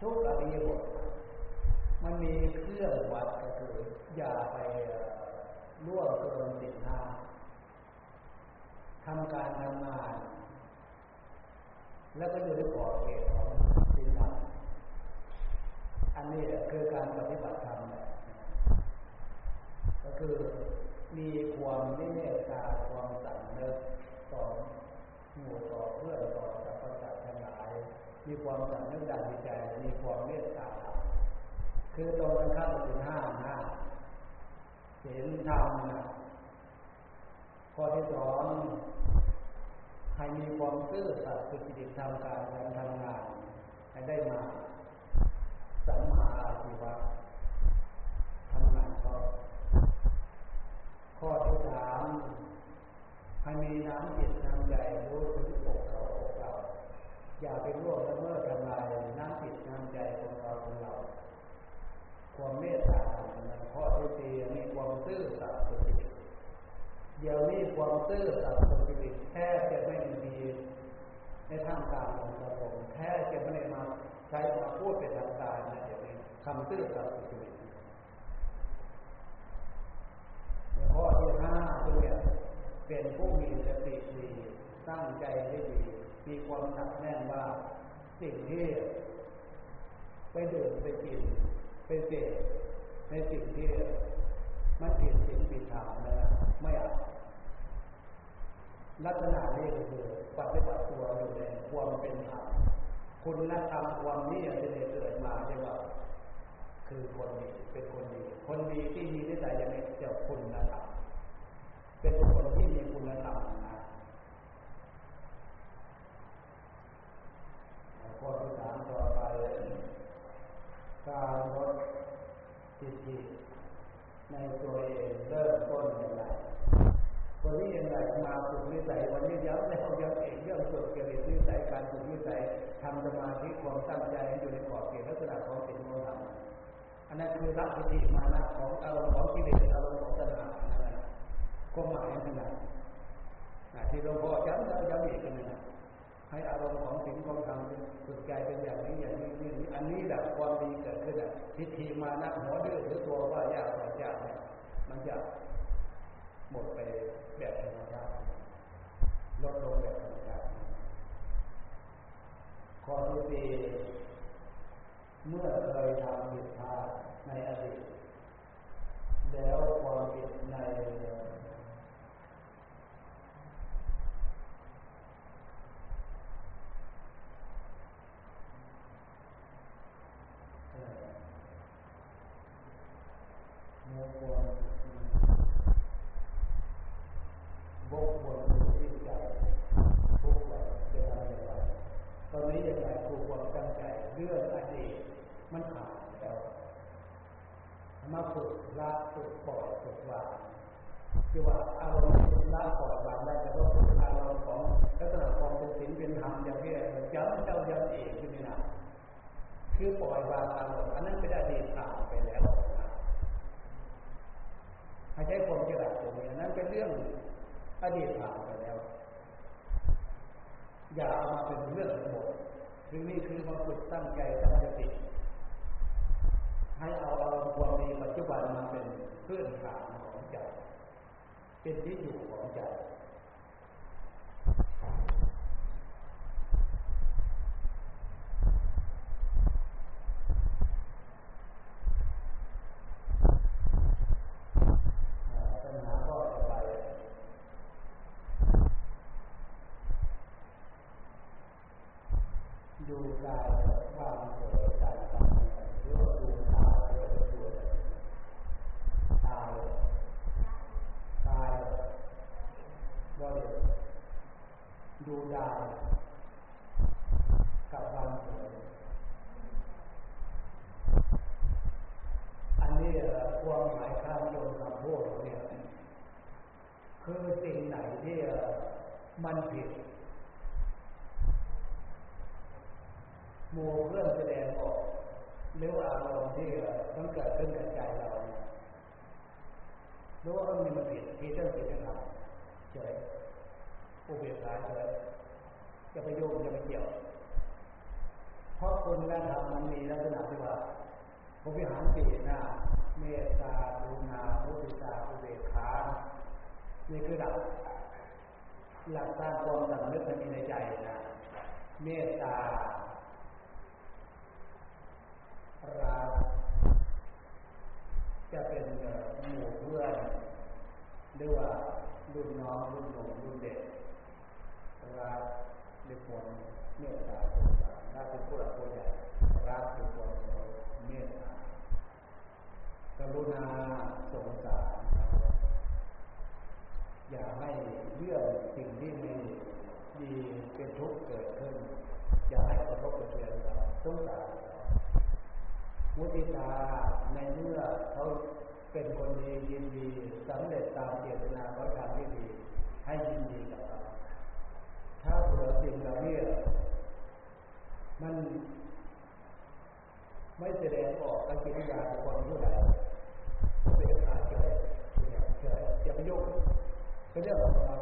ทุกอริยบทมันมีเครื่องวัดก็คือ อย่าไปล่วงเกินสิบห้า ทำการทำงาน แล้วก็อยู่ในขอบเขตของสินธรรมอันนี้คือการปฏิบัติธรรมก็คือมีความเมตตาความสัมนึกต่อหมู่ต่อเพื่อนต่อสรรพสัตว์ทั้งหลาย มีความสัมนึกดังใจมีความเมตตา คือตรงกันข้ามถึงห้านะเห็นธรรมนะข้อที่สอง ให้มีความซื่อสัตย์สุจริตทำการการทำงาน ให้ได้มาสัมมาอาชีวะทำงานก็ข้อที่สามให้มีน้ำจิตน้ำใจรู้ถึงอกเขาอกเรา อย่าไปร่วงละเมิดทำลายน้ำจิตน้ำใจของเราของเรา ความเมตตาข้อที่สี่มีความซื่อสัตย์สุจริตเดี๋ยวนี้ความซื่อสัตย์สุจริต แค่จะไม่มีในท่ามกลางของสังคมแค่จะไม่ได้มาใช้มาพูดเป็นทางการนะเดี๋ยวนี้คำซื่อสัตย์สุจริตข้อที่ห้าคือเป็นผู้มีสติดีตั้งใจได้ดีมีความหนักแน่นว่าสิ่งที่ไปดื่มไปกินไปเสพในสิ่งที่มันผิดสิ่งผิดธรรมนะไม่เอา ลักษณะนี้คือปฏิบัติตัวอยู่ในความเป็นธรรมคุณธรรมความนี้จะได้เกิดมาเรียกว่าคือคนดีเป็นคนดี คนดีที่มีนิสัยอย่างนี้จะคุณธรรมเป็นคนที่มีคุณธรรมนะข้อที่สามต่อไปการลดทิฏฐิในตัวเองเริ่มต้นอย่างไร วันนี้ยังไงมาฝึกวิสัยวันนี้ย้ำแล้วย้ำอีกเรื่องฝึกเกี่ยวกับวิสัยการฝึกวิสัยทำสมาธิความตั้งใจให้อยู่ในขอบเขตลักษณะของสิ่งที่เราทำอันนั้นคือรักทิฏฐิมานะของอารมณ์ของกิเลสอารมณ์ของตัณหานั่นแหละก็หมายขนาดที่หลวงพ่อย้ำแล้วย้ำอีกนะให้อารมณ์ของสิ่งของธรรมฝึกใจเป็นอย่างนี้อย่างนี้นี่อันนี้แหละความดีเกิดขึ้นอะทิฏฐิมานะหัวดื้อหรือตัวว่ายากว่ายากเนี่ยมันจะหมดไป แบบธรรมชาติลดลงแบบธรรมชาติข้อที่สี่เมื่อเคยทำผิดพลาดในอดีตแล้วความผิดในเมื่อความ บกวนที่ใจทุกวันเป็นนี้ยังไงครูความตั้งใจเรื่องอดีตมันผ่านแล้วมาฝึกละฝึกปล่อยฝึกวางคือว่าอารมณ์ละปล่อยวางได้แต่ว่าฝึกอารมณ์ของลักษณะความเป็นศีลเป็นธรรมอย่างนี้ย้ำเจ้าย้ำเองคือนี่นะคือปล่อยวางอารมณ์อันนั้นเป็นอดีตผ่านไปแล้วนะให้ใช้ความฉลาดตรงนี้นั้นเป็นเรื่อง อดีตผ่านไปแล้ว อย่าเอามาเป็นเรื่องทั้งหมดคือนี่คือมาฝึกตั้งใจตั้งสติให้เอาอารมณ์ความดีปัจจุบันมาเป็นเพื่อนฐานของใจ เป็นที่อยู่ของใจปัญหาก็ต่อไป ดูกายว่างเฉยใจฟังหรือว่าดูตาหรือว่าดูตายกายว่าเดี๋ยวดูดาวกับวันเฉยอันนี้ความหมายข้ามโยนคำพูดเนี่ยคื อสิ่งไหนที่มันผิดโมเพื่อแสดงออกหรือว่าอารมณ์ที่ต้องเกิดขึ้นในใจเรารือว่ามันมีมันผิดที่เรื่องผิดนะครับเฉยอุเบกขาเฉยจะไปโยงจะไปเกี่ยว เพราะคุณและธรรมมันมีลักษณะที่ว่าพระวิหารสี่หน้าเมตตาดูนามุติตาอุเบกขา นี่คือหลักหลักสร้างความสำนึกมันมีในใจนะเมตตารักจะเป็นหมู่เพื่อนหรือว่ารุ่นน้องรุ่นหนุ่มรุ่นเด็กรักด้วยความเมตตาสงสารถ้าเป็นผู้หลักผู้ใหญ่รักด้วยความเมตตากรุณาสงสาร อย่าให้เรื่องสิ่งที่ไม่ดีเป็นทุกข์เกิดขึ้น อย่าให้กระทบกระเทือนเราสงสารมุติตาในเมื่อเขาเป็นคนดียินดีสำเร็จตามเจตนาเขาทำที่ดี ให้ยินดีกับเขาถ้าเผื่อสิ่งเหล่านี้มันไม่แสดงออกกับกิริยาของคนผู้ใดเป็นขาเฉยเฉยอย่าไปยุ่ง เป็นเรื่องของเรา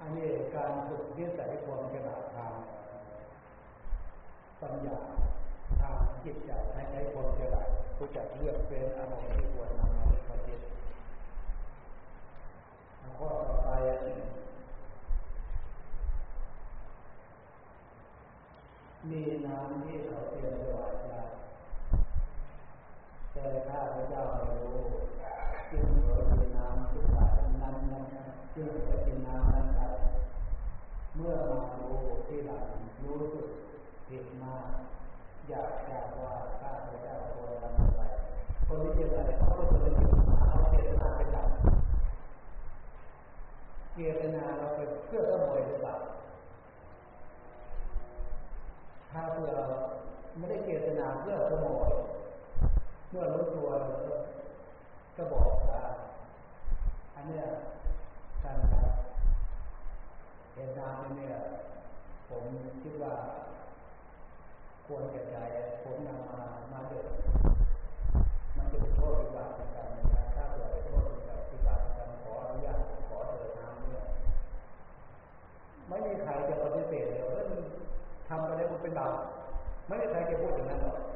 อันนี้การฝึกนิสัยความฉลาดทางปัญญาทางจิตใจให้ใช้ความฉลาดรู้จักเลือกเป็นอารมณ์ที่ควรนำมาปฏิบัติข้อต่อไปมีน้ำที่เขาเตรียมถวายมาแต่ข้าพระเจ้าไม่รู้ จึงขอกินน้ำทุกอย่างนั้นนั้นจึงขอกินน้ำนั้นไปเมื่อมารู้ที่หลังรู้สึกผิดมากอยากทราบว่าข้าพเจ้าควรทำอะไรคนที่จะอะไรเขาก็จะเป็นเขาเจตนาเป็นหลักเจตนาเราไปเพื่อขโมยหรือเปล่าถ้าเพื่อไม่ได้เจตนาเพื่อขโมยเมื่อรู้ตัว ก็บอกว่าอันเนี้ยการเห็นน้ำเนี่ยผมคิดว่า ควรจะใช้ผมนำมามาเดือดมันจะเป็นโทษเป็นบาปเป็นกรรมนะถ้าเกิดเป็นโทษเป็นบาปเป็นกรรมขออนุญาตขอเดินน้ำเนี่ยไม่มีใครจะปฏิเสธเลยว่าทำไปแล้วมันเป็นบาปไม่มีใครจะพูดอย่างนั้นหรอก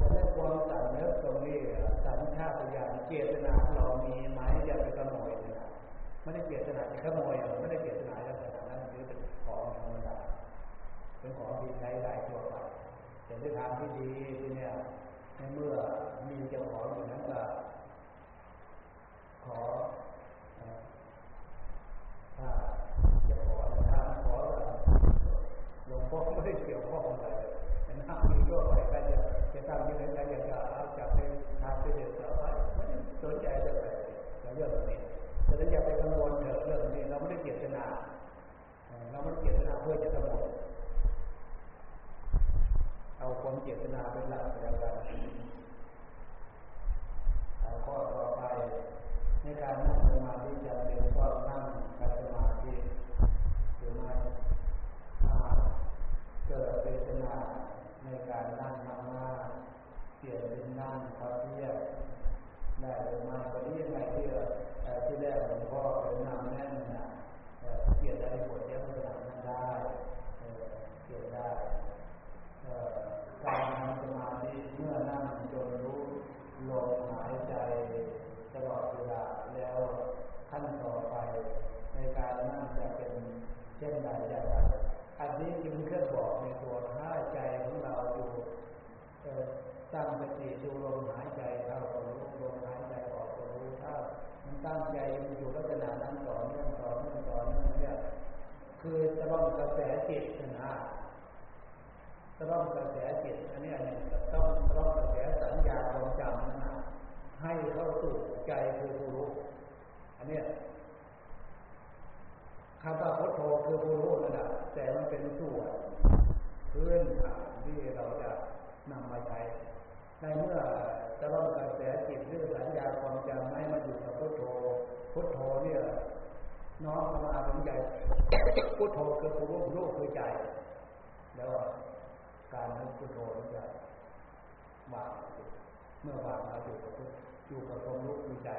แต่เรื่องความสันนึกตรงนี้สัญชาตญาณเจตนาเรามีไหมจะไปขโมยนะไม่ได้เจตนาจะขโมยไม่ได้เจตนาจะแบบนั้นหรือเป็นของธรรมดาเป็นของที่ใช้ได้ทั่วไปแต่ในทางที่ดีที่เนี่ยในเมื่อมีเจ้าของอย่างนั้นก็ขอถ้าจะขอถ้าขอหลวงพ่อไม่ได้เกี่ยวข้อง งวลเถอะเรื่องนี้เราม่ได้เจตนาเจตนาเพื่อจะกำหนดเอาความเจตนาเป็นหลักแล้วกันข้อต่อไปในการนั่งสมาธิจะเป็นก็นั่งสมาธิหรือไม่ถ้าเกิดเป็นาในการนั่งมากๆเปลี่ยนเป็นนั่งพับเพียบได้หรือไม่ก็นี้ยังไงที่ที่แรกหลวงพ่อเป็นนั่งแน่นนะ เปลี่ยนได้หมดเยอะขนาดนั้นได้เปลี่ยนได้การทำสมาธิเมื่อนั่งจนรู้ลมหายใจตลอดเวลาแล้วขั้นต่อไปในการนั่งจะเป็นเช่นใดอย่างไรอันนี้จึงเคลื่อนบอกในตัวถ้าใจของเราอยู่ตั้งสติดูลมหายใจเข้าก็รู้ลมหายใจออกก็รู้ถ้ามันตั้งใจอยู่ลักษณะนั้นต่อเนื่อง เนี่ยคือจะต้องกระแสจิตนะจะต้องกระแสจิตอันนี้อันนี้ต้องต้องกระแสสัญญาความจำนั่นนะให้เข้าสู่ใจคือผู้รู้อันนี้คำว่าพุทโธคือผู้รู้นั่นแหละแต่มันเป็นส่วนพื้นฐานที่เราจะนำมาใช้ในเมื่อจะต้องกระแสจิตเรื่อสัญญาความจำให้มันอยู่กับพุทโธพุทโธเนี่ย น้อมมาถึงใจพุทโธคือผู้รู้รู้คือใจ แล้วการนึกพุทโธนี่จะวางเมื่อวางมาอยู่กับอยู่กับความรู้คือใจ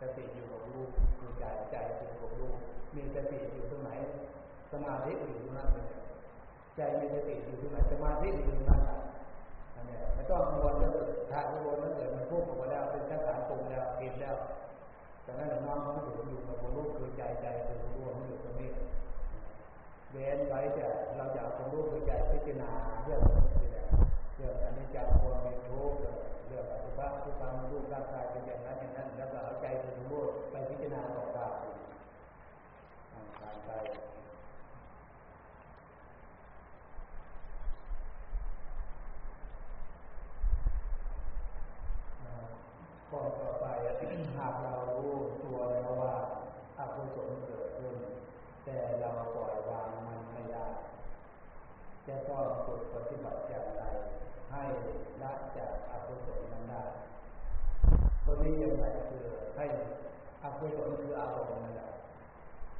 สติอยู่กับรู้คือใจใจอยู่กับรู้มีสติอยู่ตรงไหนสมาธิอยู่ตรงนั้นเลยใจมีสติอยู่ตรงไหนสมาธิอยู่ตรงนั้นอันนี้ไม่ต้องกังวลแล้วถ้ากังวลแล้วเกิดมันพุ่งออกมาแล้วเป็นชั้นสามปรุงแล้วผิดแล้ว แต่นั้นน้องเขาอยู่อยู่กับความรู้คือใจใจคือรู้มันอยู่ตรงนี้เว้นไว้จะเราจะเอาความรู้คือใจพิจารณาเรื่องนี้แหละเรื่องอนิจจังความเป็นทุกข์เรื่องอสุภะทุกความรู้ร่างกายเป็นอย่างนั้นอย่างนั้นแล้วก็เอาใจคือรู้ไปพิจารณาต่อไปผ่านไป ข้อต่อไปหากเรารู้ตัวแล้วว่าอกุศลเกิดขึ้น แต่เราปล่อยวางมันไม่ได้จะต้องฝึกปฏิบัติอย่างไรให้ละจากอกุศลนั้นได้ตัวนี้ยังไงคือให้อกุศลคืออารมณ์นั่นแหละ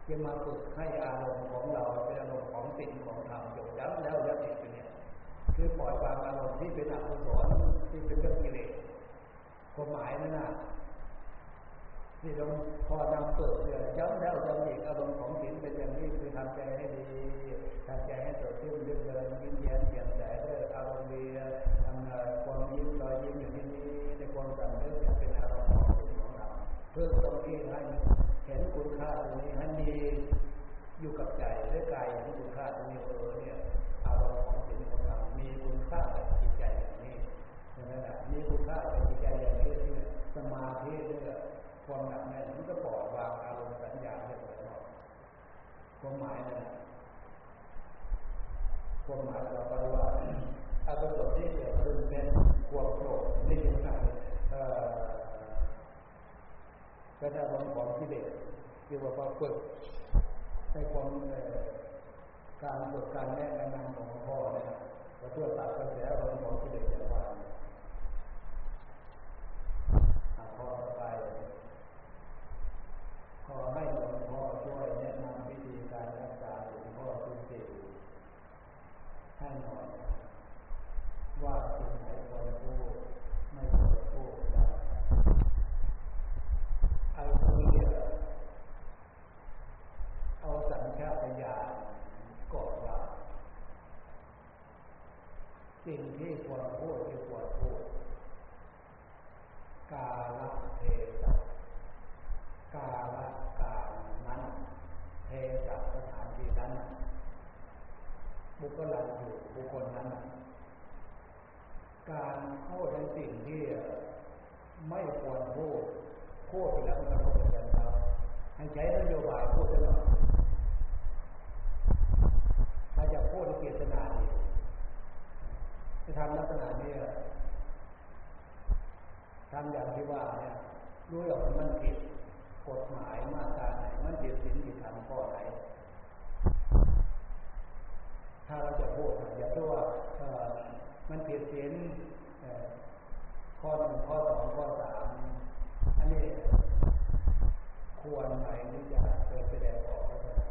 จะมาฝึกให้อารมณ์ของเราเป็นอารมณ์ของสิ่งของธรรมจดจำแล้วแล้วอีกเนี่ย คือปล่อยวางอารมณ์ที่เป็นอกุศลที่เป็นเรื่องกิเลส ความหมายนั่นนะที่เราพอนำเปิดเนี่ยย้ำแล้วย้ำอีกอารมณ์ของศีลเป็นอย่างนี้คือทำใจให้ดีทำใจให้สดชื่นเรื่องเดินยิ้มแย้มแจ่มใสเรื่องอารมณ์ดีทำความยิ้มรอยยิ้มอยู่ที่นี้ในความสำนึกเป็นอารมณ์ของศีลของเราเพื่อตรงนี้ให้เห็นคุณค่าตรงนี้ให้มีอยู่กับใจด้วยกายเห็นคุณค่าตรงนี้เออเนี่ยอารมณ์ของศีลของเรามีคุณค่ากับจิตใจอย่างนี้ นั่นแหละมีคุณค่ากับจิตใจอย่างนี้ที่สมาธิเนี่ยความหนักแน่นมันก็ปล่อยวางอารมณ์สัญญาเรียบร้อยความหมายนั่นความหมายเราก็ว่าอารมณ์ที่เกิดขึ้นเป็นความโกรธนี่ยังไงก็ได้ความของที่เด็กเรียกว่าความฝึกในความการฝึกการแนะนำของพ่อเนี่ยเพื่อตัดกระแสอารมณ์ของที่เด็กอย่างว่า พอไป ขอให้หลวงพ่อช่วยแนะนำวิธีการรักษาหลวงพ่อทุกสิ่งให้หน่อยว่าสิ่งไหนควรพูดไม่ควรพูดได้เอาคุยเอาสัญชาตญาณก่อนว่า สิ่งที่ควรพูดที่ควรพูด กาลเทศะกาลการนั้นเทศะสถานที่นั้นบุคคลอยู่บุคคลนั้น การพูดในสิ่งที่ไม่ควรพูดพูดไปแล้วมันกระทบกับเราให้ใช้นโยบายพูดตลอดถ้าจะพูดในเจตนาดีจะทำลักษณะนี้ ทำอย่างที่ว่าเนี่ยรู้ว่ามันผิดกฎหมายมาตราไหนมันผิดศีลผิดธรรมข้อไหนถ้าเราจะพูดอย่าพูดว่ามันเปลี่ยนเสียนข้อหนึ่งข้อสองข้อสามอันนี้ควรไหมที่จะเปิดแสดงออกได้ขนา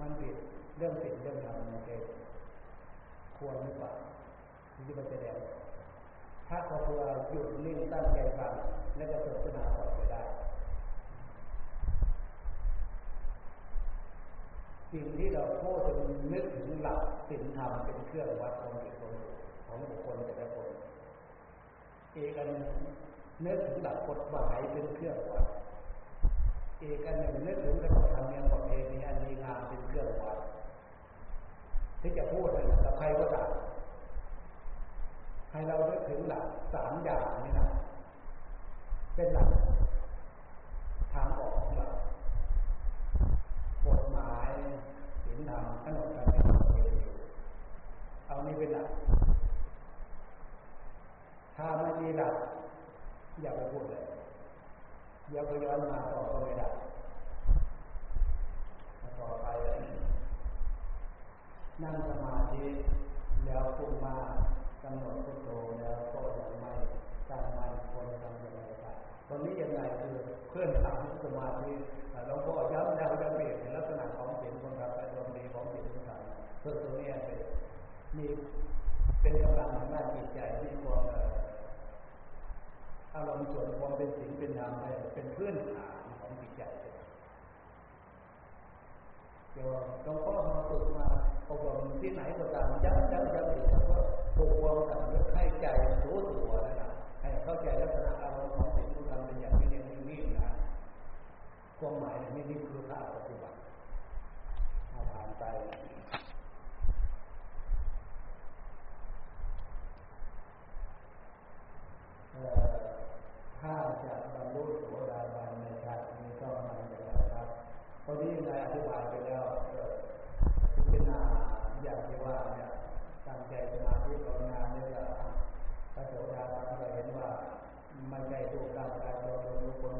มันผิดเรื่องสิ่งเรื่องธรรมมันเองควรหรือเปล่าที่จะแสดง ถ้าเขาเพื่อหยุดนิ่งตั้งใจฟังแล้วก็สนทนาต่อไปได้สิ่งที่เราพูดจะนึกถึงหลักศีลธรรมเป็นเครื่องวัดของจิตของของบุคคลแต่ละคนเอกอันนึกถึงหลักกฎหมายเป็นเครื่องวัดเอกอันหนึ่งนึกถึงระบบธรรมเนียมประเพณีอันดีงามเป็นเครื่องวัดที่จะพูดอะไรกับใครก็ตาม ให้เรานึกถึงหลักสามอย่างนี้นะเป็นหลักทางออกของเรากฎหมายศีลธรรมขนบธรรมเนียมประเพณีเอานี้เป็นหลัก ถ้าไม่มีหลัก อย่าไปพูดเลยอย่าไปย้อนมาต่อก็ไม่ได้ต่อไปนั่งสมาธิแล้วพูดมากำหนดพุทโธแล้วก็ยังไม่ตั้งมั่นคนทำยังไงไปตรงนี้ยังไงคือเพื่อนถามสมาธิหลวงพ่อย้ำแล้วจะเปลี่ยนลักษณะของเสิ่งคนทำอารมณ์ดีของเสิ่งทุกอย่างเพื่อตรงนี้เป็นมีเป็นกำลังทางด้านจิตใจที่ความอารมณ์ส่วนความเป็นสิ่งเป็นธรรมเป็นพื้นฐานของจิตใจเดี๋ยวหลวงพ่อมาฝึกมาอบรมที่ไหนก็ตามย้ำย้ำย้ำอีกแล้วก็ ปลุกความสำนึกให้ใจรู้ตัวนะครับให้เข้าใจลักษณะอารมณ์ของสิ่งที่ทำเป็นอย่างนี้นี่นี่นะความหมายนี่นี่คือภาพปฏิบัติเอาผ่านไปถ้าจะบรรลุโสดาบันในชาตินี้ก็มันจะครับพอดีนายอธิบายไปแล้วพิจารณาอย่างที่ว่าเนี่ย ตั้งใจสมาธิภาวนาเนี่ยพระโสดาบันก็เห็นว่าไม่ใช่รูปร่างกายเราเป็นคน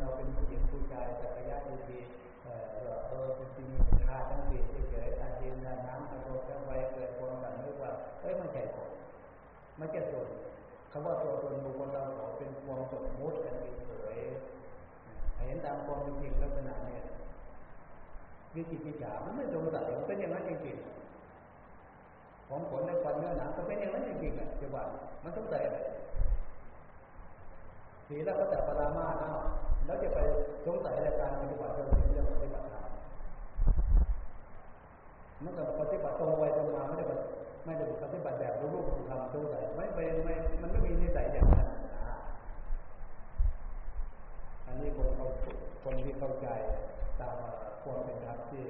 เราเป็นผู้หญิงผู้ชายแต่ระยะดีดีเออเออจริงๆค่าทั้งปีเฉยๆอาเจียนน้ำกระโดดกระไวเกิดความแบบนึกว่าเอ้ยไม่ใช่คนไม่ใช่ส่วนคำว่าตัวตนบุคคลเราขอเป็นความสมมติกันเฉยเห็นตามความจริงลักษณะเนี่ยวิจิติจามันไม่ตรงสัยมันเป็นอย่างนั้นจริงๆ ของผลในความเนื้อหนังก็เป็นอย่างนั้นจริงๆอะจะว่ามันต้องใส่อะไรสีแล้วก็แต่ปรามาเนาะแล้วจะไปสงสัยในการปฏิบัติตัวสิ่งที่ปฏิบัติธรรมมันก็ปฏิบัติตรงไปตรงมาไม่ได้ไม่ได้ปฏิบัติแบบรู้รูปธรรมตัวไหนไม่ไปไม่มันไม่มีนิสัยอย่างนั้นอันนี้คนเขาคนที่เข้าใจตามความเป็นธรรมที่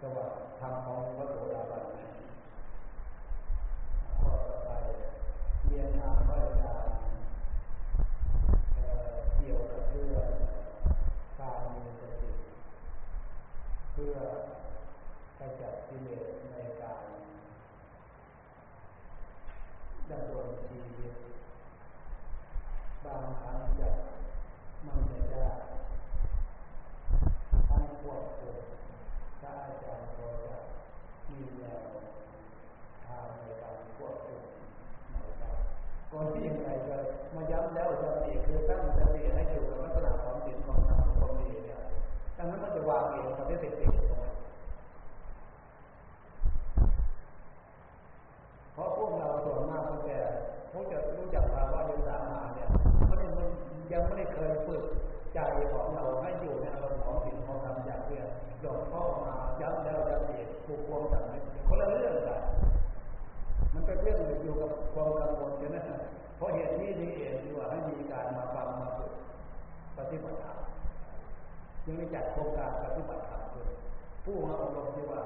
สว่าธรรมของพระโสดาบันข้อต่อไป เรียนถามว่าอาจารย์เกี่ยวกับเรื่องการมีสติเพื่อขจัดกิเลสในการดำรงชีวิตบางครั้งจะมันจะทั้งควบคุมถ้าอาจารย์พอจะมีแนวทางในการควบคุม ครับก่อนที่ยังไงจะมาย้ำแล้วจะอีคือตั้งสติให้อยู่กับลักษณะของจิตของธรรมของดีเนี่ยดังนั้นมันจะวางเองมันไม่เป็นติดตรงนั้นเพราะพวกเราส่วนมากตั้งแต่พวกจะรู้จักภาวะเดินทางมาเนี่ยมันยังไม่ได้เคยฝึกใจของเราให้อยู่ในอารมณ์ของสิ่งของธรรมอย่างเดียวหยดข้ามาย้ำแล้วย้ำอีกปลุกความต่างคนละเรื่องกันมัน เป็นเรื่องอยู่กับความกังวลอยู่นะเพราะเหตุนี้นี่เองที่ว่าให้มีการมาฟังมาฝึกปฏิบัติธรรมยังไม่จัดโครงการปฏิบัติธรรมขึ้นผู้มาอบรมที่ว่า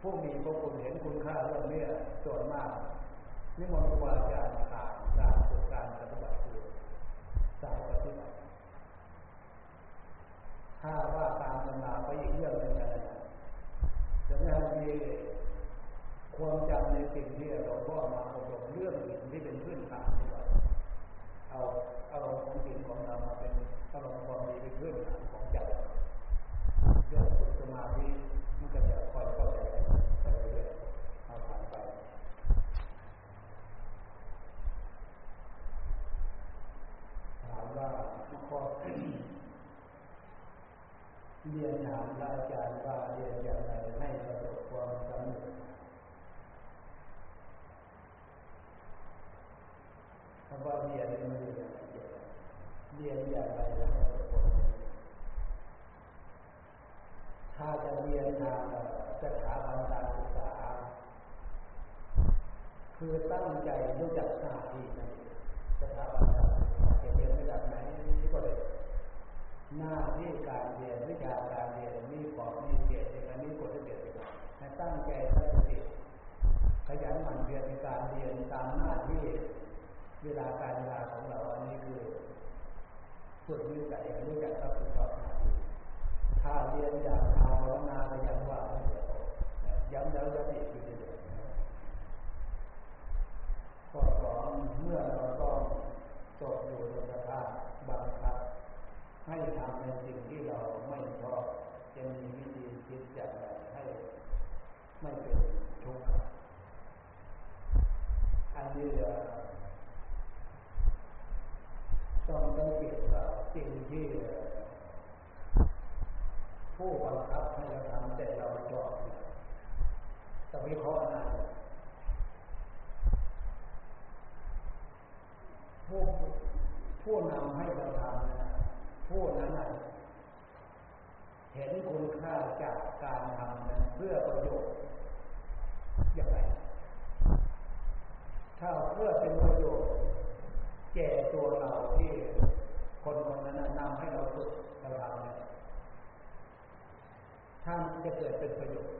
ผู้มีพระคุณเห็นคุณค่าเรื่องนี้ส่วนมากนิมนต์ครูบาอาจารย์อ่านการฝึกการปฏิบัติคือสายปฏิบัติถ้าว่าการทำงาไปอีกเรื่องหนึ่งอะไรจะไม่ให้มี ความจำในสิ่งที่เราก็มาอบรมเรื่องสิ่งที่เป็นพื้นฐานที่เราเอาอาของสิ่งของเรามาเป็นอารมณ์ความดีเป็นพื้นฐานของใจเรื่องฝึกสมาธิมันก็จะคอยเข้าใจไปเรื่อยๆเอาผ่านไปถามว่าข้อเรียนถามอาจารย์ว่าเรียนอย่างไรให้ประสบความสำเร็จ คำว่าเรียนมันเรียนเรียนอย่างไรให้ประสบควรถ้าจะเรียนทางสถาบันการศึกษา คือตั้งใจรู้จักหน้าที่นั่นสถาบันการศึกษาจะเรียนระดับไหนก็เลยหน้าที่การเรียนวิชาการเรียนมีขอบมีเกียรติอันนี้กฎระเบียบให้ตั้งใจตั้งสติขยันหมั่นเพียรในการเรียนตามหน้าที่ เวลาการเวลาของเราอันนี้คือฝึกวิจัยรู้จักรับผิดชอบหน้าที่ถ้าเรียนอย่างภาวนาก็ยังว่าย้ำแล้วย้ำอีกทีเดียวข้อสองเมื่อเราต้องตกอยู่ในสภาพบังคับ ให้ทำในสิ่งที่เราไม่ชอบจะมีวิธีคิดอย่างไรให้ไม่เป็นทุกข์อันนี้ ต้องสังเกตว่าสิ่งที่ผู้บังคับให้เราทำแต่เราชอบต้องวิเคราะห์นะผู้ผู้นำให้เราทำนะผู้นั้นเห็นคุณค่าจากการทำนั้นเพื่อประโยชน์อย่างไร ถ้าเพื่อเป็นประโยชน์ แก่ตัวเราที่คนคนนั้นนำให้เราฝึกเราทำเนี่ยถ้าจะเกิดเป็นประโยชน์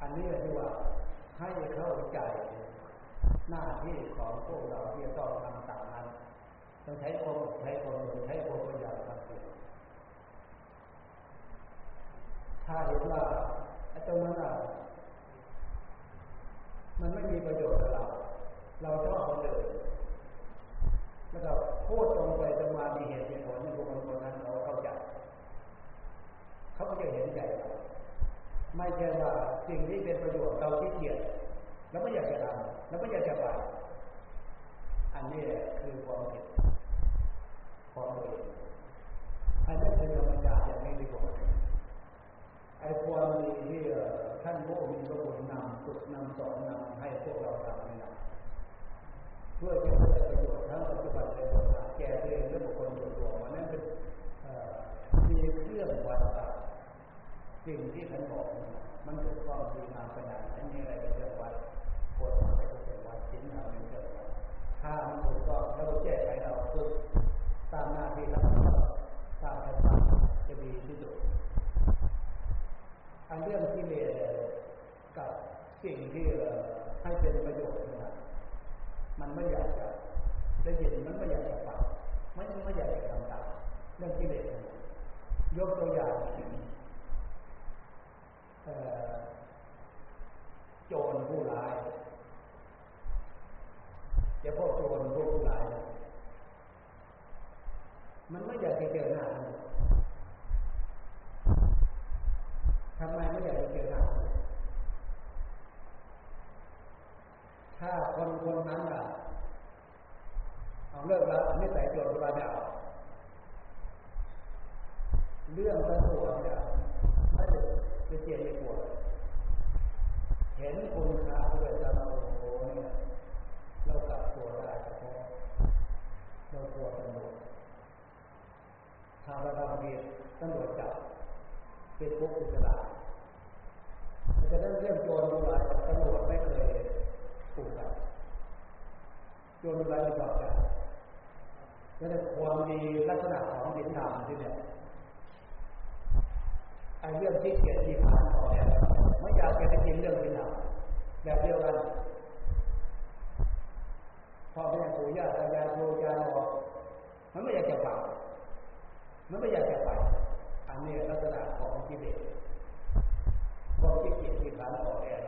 อันนี้เรียกว่าให้เข้าใจหน้าที่ของพวกเราที่ต้องทำตามนั้น ต้องใช้ความใช้ความใช้ความพยายามทำเองถ้าเห็นว่าไอ้ตรงนั้นมันไม่มีประโยชน์กับเรา เราชอบคนอื่น แล้วก็พูดตรงไปตรงมามีเหตุมีผลในบุคคลคนนั้นเขาเข้าใจเขาก็จะเห็นใจเราไม่ใช่ว่าสิ่งที่เป็นประโยชน์เราที่เกียจแล้วไม่อยากจะทำแล้วไม่อยากจะไปอันนี้คือความผิดความเองอันนี้เป็นธรรมชาติอย่างนี้ดีกว่าไอ้ความดีที่ท่านผู้มีพระคุณนำฝึกนำสอนนำให้พวกเราทำ นี่นะเพื่จะได้ประโยชน์ทั้งปัจจุบันและอนาคตแก่ตัวเองและบุคคลส่วนรวมมันนั้นเป็นมีเครื่องวัดสิ่งที่ท่านบอกมันถูกต้องดีงามขนาดนั้นมีอะไรเป็นเครื่องวัดกฎหมายเป็นเครื่องวัดศีลธรรมเป็นเครื่องวัดถ้ามันถูกต้องแล้วแก้ไขเราฝึกตามหน้าที่เราตามธรรมจะดีที่สุดอันเรื่องที่เลกับสิ่งที่ให้เป็นประโยชน์นะ มันไม่อยากจะได้ยินมันไม่อยากจะฟังมันไม่อยากจะทำตามเรื่องที่เลสยกตัวอย่างโจรผู้ร้ายเดี๋ยวพวกโจรพวกผู้ร้าย มันไม่อยากจะเจอหน้าทำไมไม่อยากจะเจอหน้าถ้าคนคนนั้นอะเอาเลิกแล้วไม่ใส่โจรผู้ร้ายไม่เอาเรื่องตำรวจเนี่ยไม่ได้จะเจียไม่ปวดเห็นคุณค่าด้วยตาโอ้โหเนี่ยเรากลับตัวได้เฉพาะเรากลัวตำรวจถ้าเราทำผิดตำรวจจับเป็นพวกอุจจาระจะได้เรื่องโจรดูแลตำรวจไม่เคยถูกจับโจรดูแลไม่จับจับแล้วในความดีลักษณะ ของดินธรรมที่เนี่ยไอ้เรื่องที่เกียรติผ่านต่อเนี่ยไม่อยากจะไปกินเรื่องดินธรรมแบบเดียวกันพ่อแม่ปู่ย่าตายายครูอาจารย์บอกมันไม่อยากจะฟังมันไม่อยากจะไปอันนี้ลักษณะของกิเลสความขี้เกียจที่ผ่านต่อแอร์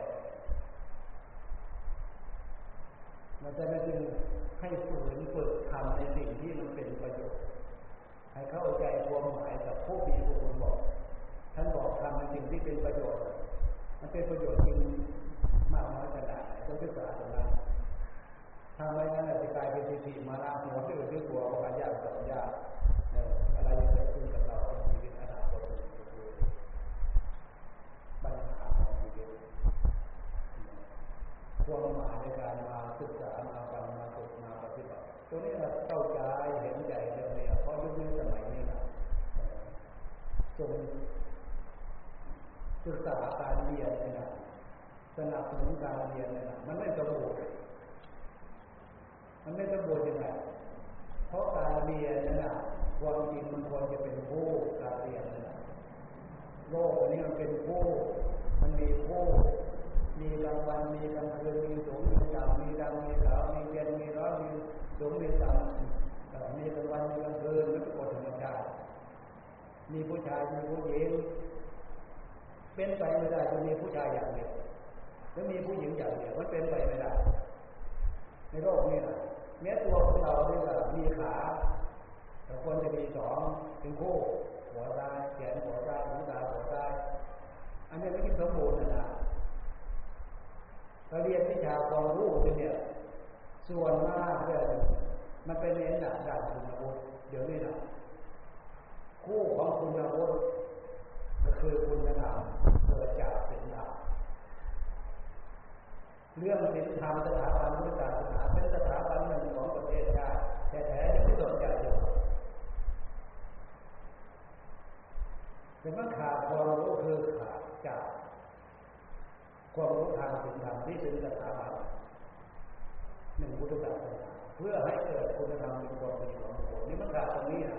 มันจะไม่จึงให้ฝืนฝึกทำในสิ่งที่มันเป็นประโยชน์ให้เข้า ผู้มีผู้บอกท่านบอกทำในสิ่งที่เป็นประโยชน์ มันเป็นประโยชน์จริงมากน้อยขนาดไหนต้องศึกษาตรงนั้นถ้ไว้นั้นจะกลายเป็นทิฏฐิมาราหัวที่อื่นที่ตัวปัญญาปัญญาอะไรจะเกิดขึ้นกับเราในชีวิตอนาคตคือปัญหาของชีวิตความหมายในการมาศึกษามาฟังมาฝึกมาปฏิบัติตัวนี้เราเข้าใจเห็นใจเรื่องนี้เพราะยุคนี้สมัย จงศึกษาการเรียนนี่นะสนับสนุนการเรียนนี่นะมันไม่สมบูรณ์มันไม่สมบูรณ์ยังไงเพราะการเรียนนั่นนะความจริงมันควรจะเป็นผู้การเรียนนั่นนะโลกอันนี้มันเป็นผู้มันมีผู้มีกลางวันมีกลางคืนมีสูงมีต่ำมีดำมีขาวมีเย็นมีร้อนมีสูงมีต่ำมีกลางวันมีกลางคืนมันเป็กฎธรรมชาติ มีผู้ชายมีผู้หญิงเป็นไปไม่ได้จะมีผู้ชายอย่างเดียวแล้วมีผู้หญิงอย่างเดียวมันเป็นไปไม่ได้ในโลกนี้นะแม้ตัวของเราเนี่ยมีขาแต่ควรจะมีสองเป็นคู่หัวซ้ายแขนหัวซ้ายหูตาหัวซ้ายอันนี้ไม่คิดสมบูรณ์นะนะเราเรียนวิชาความรู้เนี่ยส่วนมากเนี่ยมันเป็นเน้นหนักด้านคุณวุฒิเดี๋ยวนี้นะ คู่ของคุณวุฒิก็คือคุณธรรมเกิดจากศีลธรรมเรื่องศีลธรรมสถาบันพุทธศาสนาเป็นสถาบันหนึ่งของประเทศชาติแต่แท้ยังไม่สนใจเลยเป็นว่าขาดความรู้คือขาดจากความรู้ทางศีลธรรมที่เป็นสถาบันหนึ่งพุทธศาสนาเพื่อให้เกิดคุณธรรมเป็นความดีของบุคคลนี่มันขาดตรงนี้นะ